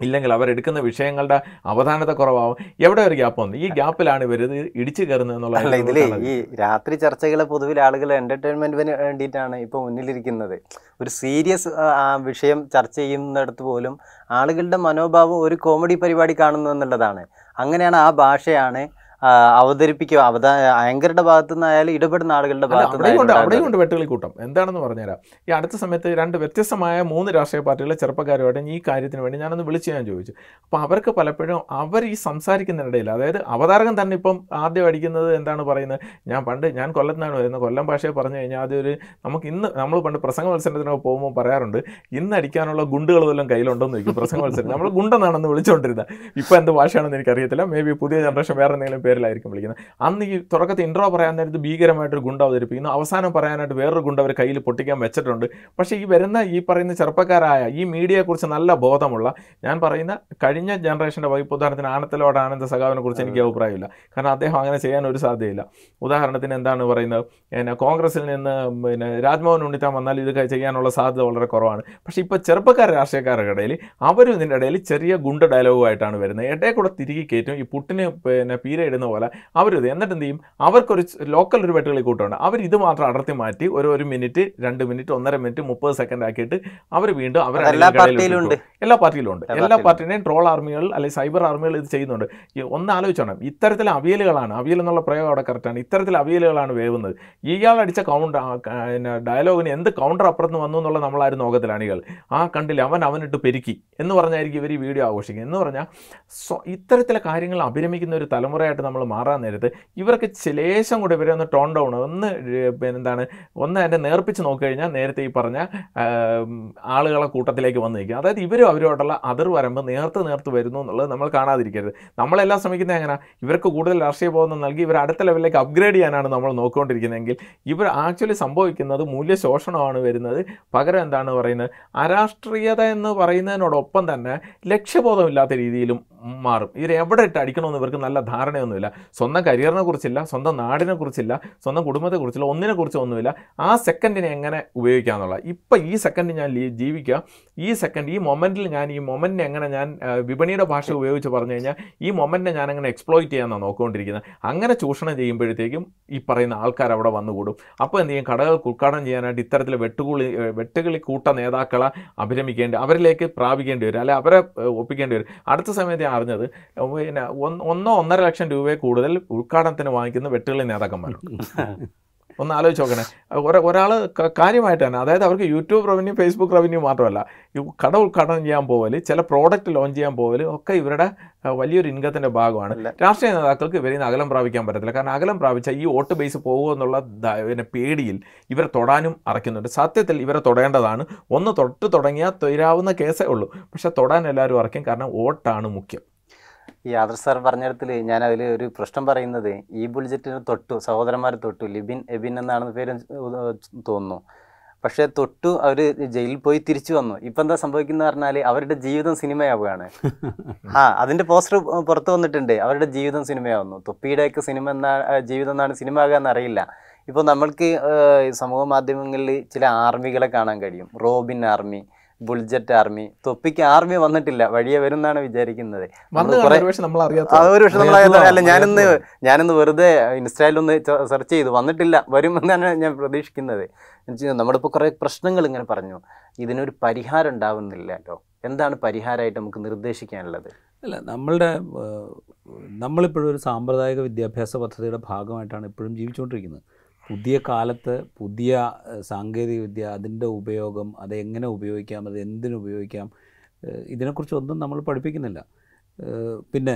ഇല്ലെങ്കിൽ അവരെടുക്കുന്ന വിഷയങ്ങളുടെ അവധാനത കുറവാകും എവിടെ ഒരു ഗ്യാപ്പ് വന്നു? ഈ ഗ്യാപ്പിലാണ് ഇവർ ഇത് ഇടിച്ചു കയറുന്നത് എന്നുള്ള കാര്യം
ഈ രാത്രി ചർച്ചകളെ പൊതുവിൽ ആളുകൾ എന്റർടൈൻമെന്റിന് വേണ്ടിയിട്ടാണ് ഇപ്പോൾ മുന്നിലിരിക്കുന്നത്. ഒരു സീരിയസ് വിഷയം ചർച്ച ചെയ്യുന്നിടത്ത് പോലും ആളുകളുടെ മനോഭാവം ഒരു കോമഡി പരിപാടി കാണുന്നു എന്നുള്ളതാണ്. അങ്ങനെയാണ് ആ ഭാഷയാണ് അവതരിപ്പിക്കുക. അവത ആങ്കറുടെ ഭാഗത്തു നിന്നായാലും ഇടപെടുന്ന ആളുകളുടെ ഭാഗത്ത്
അവിടെയും ഉണ്ട് വെട്ടുകളി കൂട്ടം. എന്താണെന്ന് പറഞ്ഞുതരാം. ഈ അടുത്ത സമയത്ത് രണ്ട് വ്യത്യസ്തമായ മൂന്ന് രാഷ്ട്രീയ പാർട്ടികളെ ചെറുപ്പക്കാരുമായിട്ട് ഈ കാര്യത്തിന് വേണ്ടി ഞാനൊന്ന് വിളിച്ച് ഞാൻ ചോദിച്ചു. അപ്പോൾ അവർക്ക് പലപ്പോഴും അവർ ഈ സംസാരിക്കുന്നതിനിടയിൽ അതായത് അവതാരകൻ തന്നെ ഇപ്പം ആദ്യം അടിക്കുന്നത് എന്താണ് പറയുന്നത്? ഞാൻ പണ്ട് ഞാൻ കൊല്ലത്താണ് വരുന്നത്. കൊല്ലം ഭാഷയെ പറഞ്ഞു കഴിഞ്ഞാൽ ഒരു നമുക്ക് ഇന്ന് നമ്മൾ പണ്ട് പ്രസംഗ മത്സരത്തിനൊക്കെ പോകുമ്പോൾ പറയാറുണ്ട് ഇന്ന് അടിക്കാനുള്ള ഗുണ്ടുകൾ വല്ലതും കയ്യിലുണ്ടോന്ന് ചോദിക്കും പ്രസംഗ മത്സരം നമ്മൾ ഗുണ്ടെന്നാണെന്ന് വിളിച്ചുകൊണ്ടിരുന്നത് ഇപ്പോൾ എന്ത് ഭാഷയാണെന്ന് എനിക്കറിയത്തില്ല. മേ ബി പുതിയ ജനറേഷൻ വേറെ എന്തെങ്കിലും പേരിലായിരിക്കും വിളിക്കുന്നത്. അന്ന് ഈ തുടക്കത്തിൽ ഇൻട്രോ പറയാൻ നേരത്ത് ഭീകരമായിട്ടൊരു ഗുണ്ട അവതരിപ്പിക്കുന്നു. അവസാനം പറയാനായിട്ട് വേറൊരു ഗുണ്ട അവർ കയ്യിൽ പൊട്ടിക്കാൻ വെച്ചിട്ടുണ്ട്. പക്ഷേ ഈ വരുന്ന ഈ പറയുന്ന ചെറുപ്പക്കാരായ ഈ മീഡിയയെക്കുറിച്ച് നല്ല ബോധമുള്ള ഞാൻ പറയുന്ന കഴിഞ്ഞ ജനറേഷന്റെ വൈപ്പ് ഉദാഹരണത്തിന് ആനത്തലോട് ആനന്ദ സഖാവിനെ കുറിച്ച് എനിക്ക് അഭിപ്രായമില്ല. കാരണം അദ്ദേഹം അങ്ങനെ ചെയ്യാൻ ഒരു സാധ്യതയില്ല. ഉദാഹരണത്തിന് എന്താണ് പറയുന്നത്? പിന്നെ കോൺഗ്രസിൽ നിന്ന് പിന്നെ രാജ്മോഹൻ ഉണ്ണിത്താൻ വന്നാൽ ഇത് ചെയ്യാനുള്ള സാധ്യത വളരെ കുറവാണ്. പക്ഷേ ഇപ്പോൾ ചെറുപ്പക്കാർ രാഷ്ട്രീയക്കാരുടെ ഇടയിൽ അവരും ഇതിന്റെ ഇടയിൽ ചെറിയ ഗുണ്ട ഡയലോഗുമായിട്ടാണ് വരുന്നത്. ഇടയിൽ കൂടെ തിരികെ കയറ്റും. ഈ പുട്ടിന് പിന്നെ പീര ഇടുന്ന പോലെ അവരിത് എന്നിട്ട് എന്ത് ചെയ്യും അവർക്കൊരു ലോക്കൽ ഒരു വെട്ടുകളി കൂട്ടമുണ്ട് അവർ ഇത് മാത്രം അടർത്തി മാറ്റി ഒരു ഒരു മിനിറ്റ് രണ്ട് മിനിറ്റ് ഒന്നര മിനിറ്റ് മുപ്പത് സെക്കൻഡ് ആക്കിയിട്ട് അവർ വീണ്ടും അവർ
എല്ലാ പാർട്ടിയിലും ഉണ്ട്.
എല്ലാ പാർട്ടിയുടെയും ട്രോൾ ആർമികൾ അല്ലെങ്കിൽ സൈബർ ആർമികൾ ഇത് ചെയ്യുന്നുണ്ട്. ഒന്ന് ആലോചിച്ചോണം ഇത്തരത്തിൽ അവിയലുകളാണ് അവിയൽ എന്നുള്ള പ്രയോഗം അവിടെ കറക്റ്റാണ് ഇത്തരത്തിൽ അവിയലുകളാണ് വേവുന്നത്. ഇയാൾ അടിച്ച കൗണ്ടർ പിന്നെ ഡയലോഗിന് എന്ത് കൗണ്ടർ അപ്പുറത്ത് വന്നു എന്നുള്ള നമ്മളായിരുന്നു നോക്കത്തില്ല അണികൾ. ആ കണ്ടില്ല അവൻ അവനിട്ട് പെരുക്കി എന്ന് പറഞ്ഞായിരിക്കും ഇവർ ഈ വീഡിയോ ആഘോഷിക്കുക എന്ന് പറഞ്ഞാൽ ഇത്തരത്തിലെ കാര്യങ്ങൾ അഭിരമിക്കുന്ന ഒരു തലമുറയായിട്ട് നമ്മൾ മാറാൻ നേരത്ത് ഇവർക്ക് ചിലേശം കൂടി ഇവരെ ഒന്ന് ടോൺ ഡൗൺ ഒന്ന് എന്താണ് ഒന്ന് അതിന്റെ നേർപ്പിച്ച് നോക്കിക്കഴിഞ്ഞാൽ നേരത്തെ ഈ പറഞ്ഞ ആളുകളെ കൂട്ടത്തിലേക്ക് വന്നു നിൽക്കുക അതായത് ഇവരും അവരോടുള്ള അതിർ വരമ്പ് നേർത്ത് നേർത്ത് വരുന്നു എന്നുള്ളത് നമ്മൾ കാണാതിരിക്കരുത്. നമ്മളെല്ലാം ശ്രമിക്കുന്നത് എങ്ങനെ? ഇവർക്ക് കൂടുതൽ രാഷ്ട്രീയ ബോധം നൽകി ഇവർ അടുത്ത ലെവലിലേക്ക് അപ്ഗ്രേഡ് ചെയ്യാനാണ് നമ്മൾ നോക്കിക്കൊണ്ടിരിക്കുന്നതെങ്കിൽ ഇവർ ആക്ച്വലി സംഭവിക്കുന്നത് മൂല്യശോഷണമാണ് വരുന്നത്. പകരം എന്താണ് പറയുന്നത്? അരാഷ്ട്രീയത എന്ന് പറയുന്നതിനോടൊപ്പം തന്നെ ലക്ഷ്യബോധമില്ലാത്ത രീതിയിലും മാറും. ഇവർ എവിടെ ഇട്ട് അടിക്കണമെന്ന് ഇവർക്ക് നല്ല ധാരണയൊന്നുമില്ല. സ്വന്തം കരിയറിനെ കുറിച്ചില്ല സ്വന്തം നാടിനെ കുറിച്ചില്ല സ്വന്തം കുടുംബത്തെ കുറിച്ചില്ല ഒന്നിനെ കുറിച്ച് ഒന്നുമില്ല. ആ സെക്കൻഡിനെ എങ്ങനെ ഉപയോഗിക്കാന്നുള്ള ഇപ്പം ഈ സെക്കൻഡ് ഞാൻ ജീവിക്കുക. ഈ സെക്കൻഡ് ഈ മൊമെന്റിൽ ഞാൻ ഈ മൊമെന്റിനെ എങ്ങനെ ഞാൻ വിപണിയുടെ ഭാഷ ഉപയോഗിച്ച് പറഞ്ഞു കഴിഞ്ഞാൽ ഈ മൊമെന്റിനെ ഞാൻ എങ്ങനെ എക്സ്പ്ലോയിറ്റ് ചെയ്യാനാണ് നോക്കിക്കൊണ്ടിരിക്കുന്നത്. അങ്ങനെ ചൂഷണം ചെയ്യുമ്പോഴത്തേക്കും ഈ പറയുന്ന ആൾക്കാർ അവിടെ വന്നുകൂടും അപ്പോൾ എന്ത് ചെയ്യും? കടകൾക്ക് ഉദ്ഘാടനം ചെയ്യാനായിട്ട് ഇത്തരത്തിൽ വെട്ടുകുളി വെട്ടുകളി കൂട്ട നേതാക്കളെ അഭിരമിക്കേണ്ടി അവരിലേക്ക് പ്രാപിക്കേണ്ടി വരും. അല്ലെ അവരെ ഒപ്പിക്കേണ്ടി വരും. അടുത്ത സമയത്ത് ഞാൻ അറിഞ്ഞത് പിന്നെ ഒന്നോ ഒന്നര ലക്ഷം രൂപയെ കൂടുതൽ ഉദ്ഘാടനത്തിന് വാങ്ങിക്കുന്ന വെട്ടുകളി നേതാക്കന്മാരുണ്ട്. ഒന്ന് ആലോചിച്ച് നോക്കണേ. ഒരാ ഒരാൾ കാര്യമായിട്ട് തന്നെ അതായത് അവർക്ക് യൂട്യൂബ് റവന്യൂ ഫേസ്ബുക്ക് റവന്യൂ മാത്രമല്ല ഈ കട ഉദ്ഘാടനം ചെയ്യാൻ പോകൽ ചില പ്രോഡക്റ്റ് ലോഞ്ച് ചെയ്യാൻ പോകൽ ഒക്കെ ഇവരുടെ വലിയൊരു ഇൻകത്തിന്റെ ഭാഗമാണ്. രാഷ്ട്രീയ നേതാക്കൾക്ക് ഇവരിൽ നിന്ന് അകലം പ്രാപിക്കാൻ പറ്റത്തില്ല. കാരണം അകലം പ്രാപിച്ച ഈ വോട്ട് ബേസ് പോകുമോ എന്നുള്ള പിന്നെ പേടിയിൽ ഇവരെ തൊടാനും അറയ്ക്കുന്നുണ്ട്. സത്യത്തിൽ ഇവരെ തൊടേണ്ടതാണ്. ഒന്ന് തൊട്ട് തുടങ്ങിയാൽ തീരാവുന്ന കേസേ ഉള്ളൂ. പക്ഷേ തൊടാൻ എല്ലാവരും അറയ്ക്കും. കാരണം വോട്ടാണ് മുഖ്യം.
ഈ ആദർ സാർ പറഞ്ഞിടത്തിൽ ഞാൻ അതിൽ ഒരു പ്രശ്നം പറയുന്നത് ഈ ബുൾജറ്റിന് തൊട്ടു സഹോദരന്മാർ തൊട്ടു ലിബിൻ എബിൻ എന്നാണ് പേര് തോന്നുന്നു. പക്ഷേ തൊട്ടു അവർ ജയിലിൽ പോയി തിരിച്ചു വന്നു. ഇപ്പം എന്താ സംഭവിക്കുന്നത് പറഞ്ഞാൽ അവരുടെ ജീവിതം സിനിമയാവുകയാണ്. ആ അതിന്റെ പോസ്റ്റർ പുറത്തു വന്നിട്ടുണ്ട്. അവരുടെ ജീവിതം സിനിമയാവുന്നു. തൊപ്പിയുടെയൊക്കെ സിനിമ എന്നാ ജീവിതം എന്നാണ് സിനിമ ആകുക എന്നറിയില്ല ഇപ്പോൾ നമ്മൾക്ക് സമൂഹ മാധ്യമങ്ങളിൽ ചില ആർമികളെ കാണാൻ കഴിയും. Robin army Bulljet army. തൊപ്പിക്ക് army വന്നിട്ടില്ല. വഴിയെ വരുന്നാണ് വിചാരിക്കുന്നത്. അതൊരു കുറെ-
പക്ഷെ നമ്മൾ
ആ ഒരു വർഷം നമ്മൾ
അറിയാത്തതാ,
അല്ല ഞാനിന്ന്. ഞാനിന്ന് വെറുതെ ഇൻസ്റ്റയിലൊന്ന് സെർച്ച് ചെയ്തു. വന്നിട്ടില്ല. വരുമെന്നാണ് ഞാൻ പ്രതീക്ഷിക്കുന്നത്. നമ്മളിപ്പോൾ കുറേ പ്രശ്നങ്ങൾ ഇങ്ങനെ പറഞ്ഞു. ഇതിനൊരു പരിഹാരം ഉണ്ടാവുന്നില്ലല്ലോ എന്താണ് പരിഹാരമായിട്ട് നമുക്ക് നിർദ്ദേശിക്കാനുള്ളത്?
അല്ല നമ്മളുടെ നമ്മളിപ്പോഴും ഒരു സാമ്പ്രദായിക വിദ്യാഭ്യാസ പദ്ധതിയുടെ ഭാഗമായിട്ടാണ് ഇപ്പോഴും ജീവിച്ചുകൊണ്ടിരിക്കുന്നത്. പുതിയ കാലത്ത് പുതിയ സാങ്കേതികവിദ്യ സാങ്കേതിക വിദ്യ അതിന്റെ ഉപയോഗം അത് എങ്ങനെ ഉപയോഗിക്കാം അത് എന്തിനു ഉപയോഗിക്കാം ഏഹ്, ഇതിനെക്കുറിച്ചൊന്നും നമ്മൾ പഠിപ്പിക്കുന്നില്ല. പിന്നെ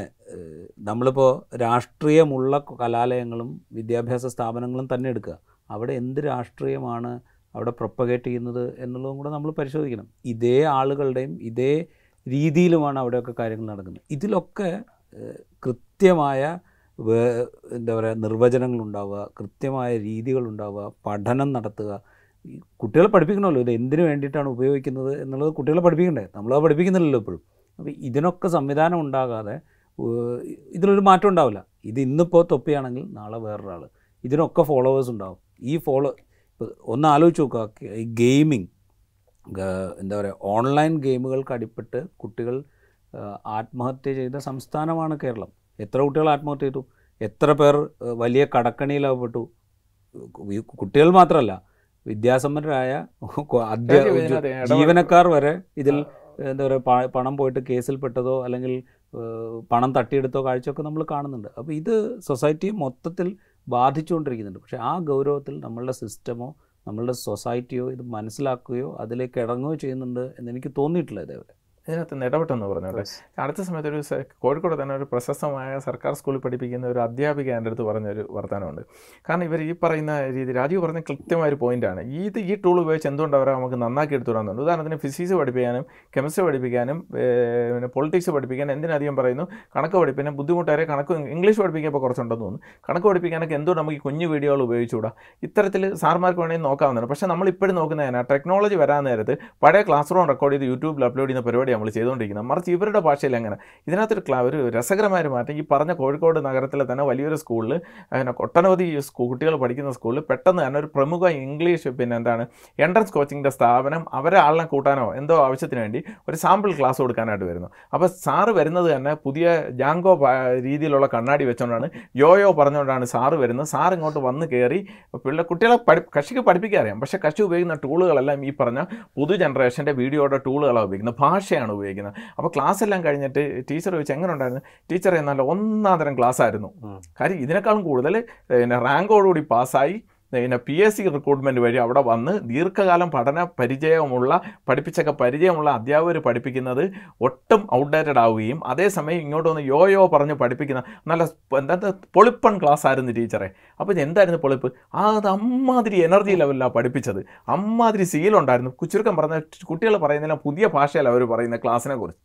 നമ്മളിപ്പോൾ രാഷ്ട്രീയമുള്ള കലാലയങ്ങളും വിദ്യാഭ്യാസ സ്ഥാപനങ്ങളും തന്നെ എടുക്കുക. അവിടെ എന്ത് രാഷ്ട്രീയമാണ് അവിടെ പ്രൊപ്പഗേറ്റ് ചെയ്യുന്നത് എന്നുള്ളതും കൂടെ നമ്മൾ പരിശോധിക്കണം. ഇതേ ആളുകളുടെയും ഇതേ രീതിയിലുമാണ് അവിടെയൊക്കെ കാര്യങ്ങൾ നടക്കുന്നത്. ഇതിലൊക്കെ കൃത്യമായ എന്താ പറയുക നിർവചനങ്ങളുണ്ടാവുക കൃത്യമായ രീതികളുണ്ടാവുക പഠനം നടത്തുക. കുട്ടികളെ പഠിപ്പിക്കണമല്ലോ ഇത് എന്തിനു വേണ്ടിയിട്ടാണ് ഉപയോഗിക്കുന്നത് എന്നുള്ളത് കുട്ടികളെ പഠിപ്പിക്കണ്ടേ? നമ്മളത് പഠിപ്പിക്കുന്നില്ലല്ലോ ഇപ്പോഴും. അപ്പോൾ ഇതിനൊക്കെ സംവിധാനം ഉണ്ടാകാതെ ഇതിലൊരു മാറ്റം ഉണ്ടാവില്ല. ഇത് ഇന്നിപ്പോൾ തൊപ്പിയാണെങ്കിൽ നാളെ വേറൊരാൾ ഇതിനൊക്കെ ഫോളോവേഴ്സ് ഉണ്ടാവും. ഈ ഫോളോ ഒന്ന് ആലോചിച്ച് നോക്കുക. ഈ ഗെയിമിങ് എന്താ പറയുക ഓൺലൈൻ ഗെയിമുകൾക്ക് അടിപ്പെട്ട് കുട്ടികൾ ആത്മഹത്യ ചെയ്ത സംസ്ഥാനമാണ് കേരളം. എത്ര കുട്ടികൾ ആത്മഹത്യ ചെയ്തു? എത്ര പേർ വലിയ കടക്കണിയിലാവപ്പെട്ടു? കുട്ടികൾ മാത്രമല്ല വിദ്യാസമ്പന്നരായ ജീവനക്കാർ വരെ ഇതിൽ എന്താ പറയുക പണം പോയിട്ട് കേസിൽപ്പെട്ടതോ അല്ലെങ്കിൽ പണം തട്ടിയെടുത്തോ കാഴ്ചയൊക്കെ നമ്മൾ കാണുന്നുണ്ട്. അപ്പോൾ ഇത് സൊസൈറ്റിയെ മൊത്തത്തിൽ ബാധിച്ചുകൊണ്ടിരിക്കുന്നുണ്ട്. പക്ഷേ ആ ഗൗരവത്തിൽ നമ്മളുടെ സിസ്റ്റമോ നമ്മളുടെ സൊസൈറ്റിയോ ഇത് മനസ്സിലാക്കുകയോ അതിലേക്ക് ഇറങ്ങുകയോ ചെയ്യുന്നുണ്ട് എന്നെനിക്ക് തോന്നിയിട്ടില്ല ഇതേവരെ.
ഇതിനകത്ത് നിന്ന് ഇടപെട്ടെന്ന് പറഞ്ഞോട്ടെ അടുത്ത സമയത്ത് ഒരു കോഴിക്കോട് തന്നെ ഒരു പ്രശസ്തമായ സർക്കാർ സ്കൂളിൽ പഠിപ്പിക്കുന്ന ഒരു അധ്യാപിക എന്റെ അടുത്ത് പറഞ്ഞൊരു വർത്തമാനമുണ്ട് കാരണം ഇവർ ഈ പറയുന്ന രീതി രാജീവ് പറഞ്ഞ കൃത്യമായ ഒരു പോയിന്റാണ്. ഇത് ഈ ടൂൾ ഉപയോഗിച്ച് എന്തുകൊണ്ട് അവരെ നമുക്ക് നന്നാക്കി എടുത്തു തരാന്നുണ്ട് ഉദാഹരണത്തിന് ഫിസിക്സ് പഠിപ്പിക്കാനും കെമിസ്ട്രി പഠിപ്പിക്കാനും പിന്നെ പൊളിറ്റിക്സ് പഠിപ്പിക്കാനും എന്തിനധികം പറയുന്നു? കണക്ക് പഠിപ്പിക്കാൻ ബുദ്ധിമുട്ടേറെ കണക്ക് ഇംഗ്ലീഷ് പഠിപ്പിക്കാൻ ഇപ്പോൾ കുറച്ചുണ്ടെന്ന് തോന്നുന്നു. കണക്ക് പഠിപ്പിക്കാനൊക്കെ എന്തുകൊണ്ട് നമുക്ക് ഈ കുഞ്ഞു വീഡിയോകൾ ഉപയോഗിച്ചുകൂടാ? ഇത്തരത്തിൽ സാർമാർക്ക് വേണമെങ്കിൽ നോക്കാവുന്നതാണ്. പക്ഷേ നമ്മൾ ഇപ്പോഴും നോക്കുന്നതിനാണ് ടെക്നോളജി വരാൻ നേരത്ത് പഴയ ക്ലാസ് റൂം റെക്കോർഡ് ചെയ്ത് യൂട്യൂബിൽ അപ്ലോഡ് ചെയ്യുന്ന പരിപാടി നമ്മൾ ചെയ്തുകൊണ്ടിരിക്കുന്നത് മറിച്ച് ഇവരുടെ ഭാഷയിൽ എങ്ങനെ? ഇതിനകത്തൊരു ക്ലാ ഒരു രസകരമായ മാറ്റം. ഈ പറഞ്ഞ കോഴിക്കോട് നഗരത്തിലെ തന്നെ വലിയൊരു സ്കൂളിൽ പിന്നെ ഒട്ടനവധി കുട്ടികൾ പഠിക്കുന്ന സ്കൂളിൽ പെട്ടെന്ന് തന്നെ ഒരു പ്രമുഖ ഇംഗ്ലീഷ് പിന്നെ എന്താണ് എൻട്രൻസ് കോച്ചിങ്ങിന്റെ സ്ഥാപനം അവരെ ആളിനെ കൂട്ടാനോ എന്തോ ആവശ്യത്തിന് വേണ്ടി ഒരു സാമ്പിൾ ക്ലാസ് കൊടുക്കാനായിട്ട് വരുന്നു. അപ്പോൾ സാറ് വരുന്നത് തന്നെ പുതിയ ജാങ്കോ രീതിയിലുള്ള കണ്ണാടി വെച്ചുകൊണ്ടാണ് യോയോ പറഞ്ഞുകൊണ്ടാണ് സാറ് വരുന്നത്. സാർ ഇങ്ങോട്ട് വന്ന് കയറി പിള്ളേർ കുട്ടികളെ പഠി കക്ഷിക്ക് പഠിപ്പിക്കാൻ അറിയാം. പക്ഷേ കക്ഷി ഉപയോഗിക്കുന്ന ടൂളുകളെല്ലാം ഈ പറഞ്ഞ പുതു ജനറേഷന്റെ വീഡിയോയുടെ ടൂളുകളാണ് ഉപയോഗിക്കുന്നത്. ഭാഷയാണ് ഉപയോഗിക്കുന്നത്. അപ്പോൾ ക്ലാസ് എല്ലാം കഴിഞ്ഞിട്ട് ടീച്ചർ ചോദിച്ചു എങ്ങനെ ഉണ്ടായിരുന്നു? ടീച്ചർ എന്നാൽ ഒന്നാം തരം ക്ലാസ് ആയിരുന്നു. കാര്യം ഇതിനേക്കാളും കൂടുതൽ പിന്നെ റാങ്കോടുകൂടി പാസ്സായി പിന്നെ പി എസ് സി റിക്രൂട്ട്മെന്റ് വഴി അവിടെ വന്ന് ദീർഘകാലം പഠന പരിചയമുള്ള പഠിപ്പിച്ചൊക്കെ പരിചയമുള്ള അധ്യാപകർ പഠിപ്പിക്കുന്നത് ഒട്ടും ഔട്ട്ഡേറ്റഡ് ആവുകയും അതേസമയം ഇങ്ങോട്ട് വന്ന് യോ യോ പറഞ്ഞ് പഠിപ്പിക്കുന്ന നല്ല എന്താ പൊളിപ്പൺ ക്ലാസ് ആയിരുന്നു ടീച്ചറെ. അപ്പോൾ എന്തായിരുന്നു പൊളിപ്പ്? അത് അമ്മാതിരി എനർജി ലെവലിലാണ് പഠിപ്പിച്ചത്. അമ്മാതിരി സീലുണ്ടായിരുന്നു ചുരുക്കം പറഞ്ഞ കുട്ടികൾ പറയുന്നില്ല പുതിയ ഭാഷയല്ല അവർ പറയുന്ന ക്ലാസ്സിനെ കുറിച്ച്.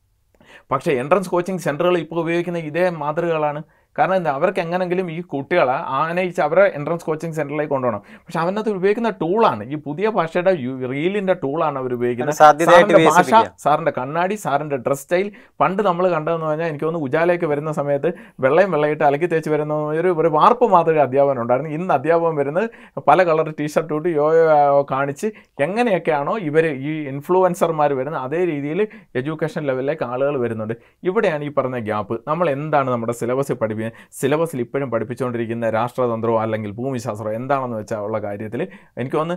പക്ഷേ എൻട്രൻസ് കോച്ചിങ് സെന്ററുകൾ ഇപ്പോൾ ഉപയോഗിക്കുന്ന ഇതേ മാതൃകകളാണ്. കാരണം എന്താ അവർക്ക് എങ്ങനെങ്കിലും ഈ കുട്ടികളെ ആനയിച്ച് അവരെ എൻട്രൻസ് കോച്ചിങ് സെന്ററിലേക്ക് കൊണ്ടുപോകണം. പക്ഷെ അവനകത്ത് ഉപയോഗിക്കുന്ന ടൂളാണ് ഈ പുതിയ ഭാഷയുടെ റീലിന്റെ ടൂളാണ് അവർ ഉപയോഗിക്കുന്നത്. സാറിന്റെ ഭാഷ സാറിന്റെ കണ്ണാടി സാറിന്റെ ഡ്രസ് സ്റ്റൈൽ പണ്ട് നമ്മൾ കണ്ടതെന്ന് പറഞ്ഞാൽ എനിക്ക് തോന്നുന്നു ഉജാലയ്ക്ക് വരുന്ന സമയത്ത് വെള്ളയും വെള്ളയിട്ട് അലക്കി തേച്ച് വരുന്ന ഒരു ഒരു വാർപ്പ് മാതൃക അധ്യാപനം ഉണ്ടായിരുന്നു. ഇന്ന് അധ്യാപകൻ വരുന്നത് പല കളർ ടീഷർട്ട് ഇട്ട് യോയോ കാണിച്ച് എങ്ങനെയൊക്കെയാണോ ഇവർ ഈ ഇൻഫ്ലുവൻസർമാർ വരുന്നത് അതേ രീതിയിൽ എഡ്യൂക്കേഷൻ ലെവലിലേക്ക് ആളുകൾ വരുന്നുണ്ട്. ഇവിടെയാണ് ഈ പറഞ്ഞ ഗ്യാപ്പ് നമ്മൾ എന്താണ് നമ്മുടെ സിലബസിൽ പഠിപ്പിക്കുന്നത്? സിലബസിൽ ഇപ്പോഴും പഠിപ്പിച്ചുകൊണ്ടിരിക്കുന്ന രാഷ്ട്രതന്ത്രമോ അല്ലെങ്കിൽ ഭൂമിശാസ്ത്രമോ എന്താണെന്ന് വെച്ചാൽ ഉള്ള കാര്യത്തിൽ എനിക്ക് ഒന്ന്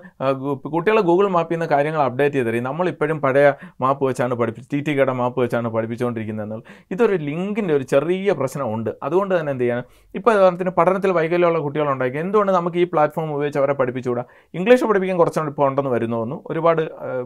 കുട്ടികളെ ഗൂഗിൾ മാപ്പിൽ നിന്ന് കാര്യങ്ങൾ അപ്ഡേറ്റ് ചെയ്ത് തരും. നമ്മൾ ഇപ്പോഴും പഴയ മാപ്പ് വെച്ചാണ് പഠിപ്പിച്ച് ടി ടി കയുടെ മാപ്പ് വെച്ചാണ് പഠിപ്പിച്ചുകൊണ്ടിരിക്കുന്നത് എന്നുള്ളത് ഇതൊരു ലിങ്കിന്റെ ഒരു ചെറിയ പ്രശ്നമുണ്ട്. അതുകൊണ്ട് തന്നെ എന്ത് ചെയ്യണം? ഇപ്പോൾ ഉദാഹരണത്തിന് പഠനത്തിൽ വൈകല്യമുള്ള കുട്ടികളുണ്ടാക്കി എന്തുകൊണ്ട് നമുക്ക് ഈ പ്ലാറ്റ്ഫോം ഉപയോഗിച്ച് അവരെ പഠിപ്പിച്ചുകൂടാ? ഇംഗ്ലീഷ് പഠിപ്പിക്കാൻ കുറച്ചുകൂടി ഇപ്പോൾ ഉണ്ടെന്ന് വരുന്നു തോന്നുന്നു. ഒരുപാട്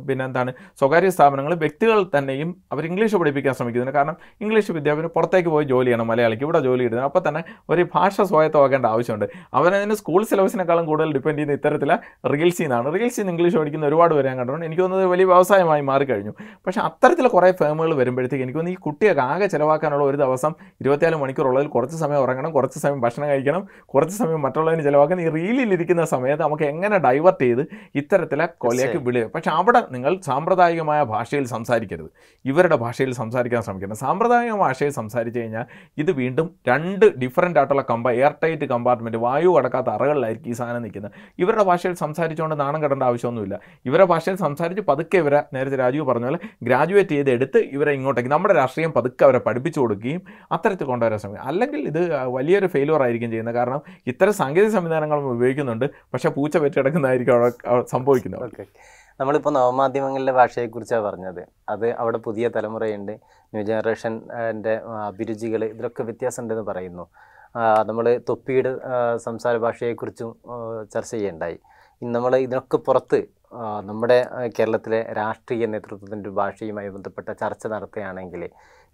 പിന്നെ എന്താണ് സ്വകാര്യ സ്ഥാപനങ്ങൾ വ്യക്തികൾ തന്നെയും അവർ ഇംഗ്ലീഷ് പഠിപ്പിക്കാൻ ശ്രമിക്കുന്നുണ്ട്. കാരണം ഇംഗ്ലീഷ് വിദ്യാഭ്യാസം പുറത്തേക്ക് പോയി ജോലി ചെയ്യണം മലയാളിക്ക്. ഇവിടെ ജോലി ഇടുന്നത്. അപ്പോൾ തന്നെ ഒരു ഭാഷ സ്വായത്തമാക്കേണ്ട ആവശ്യമുണ്ട്. അവരതിന് സ്കൂൾ സിലബസിനേക്കാളും കൂടുതൽ ഡിപ്പെൻഡ് ചെയ്യുന്ന ഇത്തരത്തിലെ റീൽസിൽ നിന്നാണ് റീൽസിൽ നിന്ന് ഇംഗ്ലീഷ് പഠിക്കുന്ന ഒരുപാട് പേരെ ഞാൻ കണ്ടിട്ടുണ്ട്. എനിക്ക് തോന്നുന്നത് വലിയ വ്യവസായമായി മാറിക്കഴിഞ്ഞു. പക്ഷേ അത്തരത്തിൽ കുറേ ഫേമുകൾ വരുമ്പോഴത്തേക്ക് എനിക്ക് തോന്നുന്നു ഈ കുട്ടിയൊക്കെ ആകെ ചിലവാക്കാനുള്ള ഒരു ദിവസം ഇരുപത്തിനാല് മണിക്കൂറുള്ളതിൽ കുറച്ച് സമയം ഉറങ്ങണം കുറച്ച് സമയം ഭക്ഷണം കഴിക്കണം കുറച്ച് സമയം മറ്റുള്ളതിന് ചിലവാക്കണം. ഈ റീലിലിരിക്കുന്ന സമയത്ത് നമുക്ക് എങ്ങനെ ഡൈവേർട്ട് ചെയ്ത് ഇത്തരത്തിലെ കൊലയ്ക്ക് വിളിയോ പക്ഷെ അവിടെ നിങ്ങൾ സാമ്പ്രദായികമായ ഭാഷയിൽ സംസാരിക്കരുത്. ഇവരുടെ ഭാഷയിൽ സംസാരിക്കാൻ ശ്രമിക്കണം സാമ്പ്രദായിക ഭാഷയിൽ സംസാരിച്ച് കഴിഞ്ഞാൽ ഇത് വീണ്ടും രണ്ട് ഡിഫറന്റ് ആയിട്ടുള്ള കമ്പ എയർ ടൈറ്റ് കമ്പാർട്ട്മെന്റ് വായു കടക്കാത്ത അറകളിലായിരിക്കും ഈ സാധനം നിൽക്കുന്നത്. ഇവരുടെ ഭാഷയിൽ സംസാരിച്ചുകൊണ്ട് നാണം കെടേണ്ട ആവശ്യമൊന്നുമില്ല. ഇവരുടെ ഭാഷയിൽ സംസാരിച്ച് പതുക്കെ ഇവരെ നേരത്തെ രാജീവ് പറഞ്ഞ പോലെ ഗ്രാജുവേറ്റ് ചെയ്ത് എടുത്ത് ഇവരെ ഇങ്ങോട്ടേക്ക് നമ്മുടെ രാഷ്ട്രീയം പതുക്കെ അവരെ പഠിപ്പിച്ചു കൊടുക്കുകയും അത്തരത്തിൽ കൊണ്ടുവരാൻ ശ്രമിക്കും. അല്ലെങ്കിൽ ഇത് വലിയൊരു ഫെയിലുവർ ആയിരിക്കും ചെയ്യുന്നത്. കാരണം ഇത്തരം സാങ്കേതിക സംവിധാനങ്ങൾ ഉപയോഗിക്കുന്നുണ്ട്. പക്ഷേ പൂച്ച പെറ്റിടക്കുന്നതായിരിക്കും അവിടെ സംഭവിക്കുന്നത്.
നമ്മളിപ്പോൾ നവമാധ്യമങ്ങളിലെ ഭാഷയെക്കുറിച്ചാണ് പറഞ്ഞത്. അത് അവിടെ പുതിയ തലമുറയുണ്ട്. ന്യൂ ജനറേഷന്റെ അഭിരുചികൾ ഇതിലൊക്കെ വ്യത്യാസമുണ്ടെന്ന് പറയുന്നു. നമ്മൾ തൊപ്പിയുടെ സംസാര ഭാഷയെക്കുറിച്ചും ചർച്ച ചെയ്യേണ്ടായി. ഇന്ന് നമ്മൾ ഇതിനൊക്കെ പുറത്ത് നമ്മുടെ കേരളത്തിലെ രാഷ്ട്രീയ നേതൃത്വത്തിന്റെ ഭാഷയുമായി ബന്ധപ്പെട്ട ചർച്ച നടത്തുകയാണെങ്കിൽ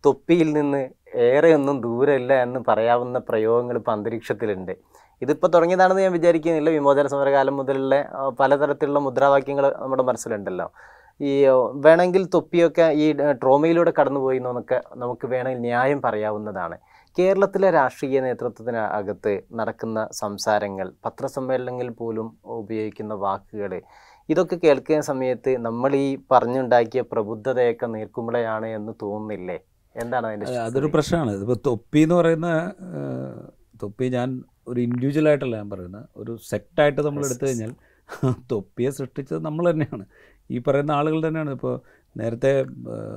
തൊപ്പിയിൽ നിന്ന് ഏറെയൊന്നും ദൂരമില്ല എന്ന് പറയാവുന്ന പ്രയോഗങ്ങൾ ഇപ്പോൾ അന്തരീക്ഷത്തിലുണ്ട്. ഇതിപ്പോൾ തുടങ്ങിയതാണെന്ന് ഞാൻ വിചാരിക്കുന്നില്ല. വിമോചന സമരകാലം മുതലുള്ള പലതരത്തിലുള്ള മുദ്രാവാക്യങ്ങൾ നമ്മുടെ മനസ്സിലുണ്ടല്ലോ. ഈ വേണമെങ്കിൽ തൊപ്പിയൊക്കെ ഈ ട്രോമയിലൂടെ കടന്നുപോയി എന്നൊക്കെ നമുക്ക് വേണമെങ്കിൽ ന്യായം പറയാവുന്നതാണ്. കേരളത്തിലെ രാഷ്ട്രീയ നേതൃത്വത്തിന് അകത്ത് നടക്കുന്ന സംസാരങ്ങൾ പത്രസമ്മേളനങ്ങളിൽ പോലും ഉപയോഗിക്കുന്ന വാക്കുകൾ ഇതൊക്കെ കേൾക്കുന്ന സമയത്ത് നമ്മൾ ഈ പറഞ്ഞുണ്ടാക്കിയ പ്രബുദ്ധതയൊക്കെ നീർക്കുമ്പോഴെയാണ് എന്ന് തോന്നുന്നില്ലേ? എന്താണ്
അതിന്റെ അതൊരു പ്രശ്നമാണ്. ഇതിപ്പോൾ തൊപ്പി എന്ന് പറയുന്ന തൊപ്പി ഞാൻ ഒരു ഇൻഡിവിജ്വൽ ആയിട്ടല്ല ഞാൻ പറയുന്നത്. ഒരു സെക്റ്റായിട്ട് നമ്മൾ എടുത്തു കഴിഞ്ഞാൽ തൊപ്പിയെ സൃഷ്ടിച്ചത് നമ്മൾ തന്നെയാണ്. ഈ പറയുന്ന ആളുകൾ തന്നെയാണ്. ഇപ്പോൾ നേരത്തെ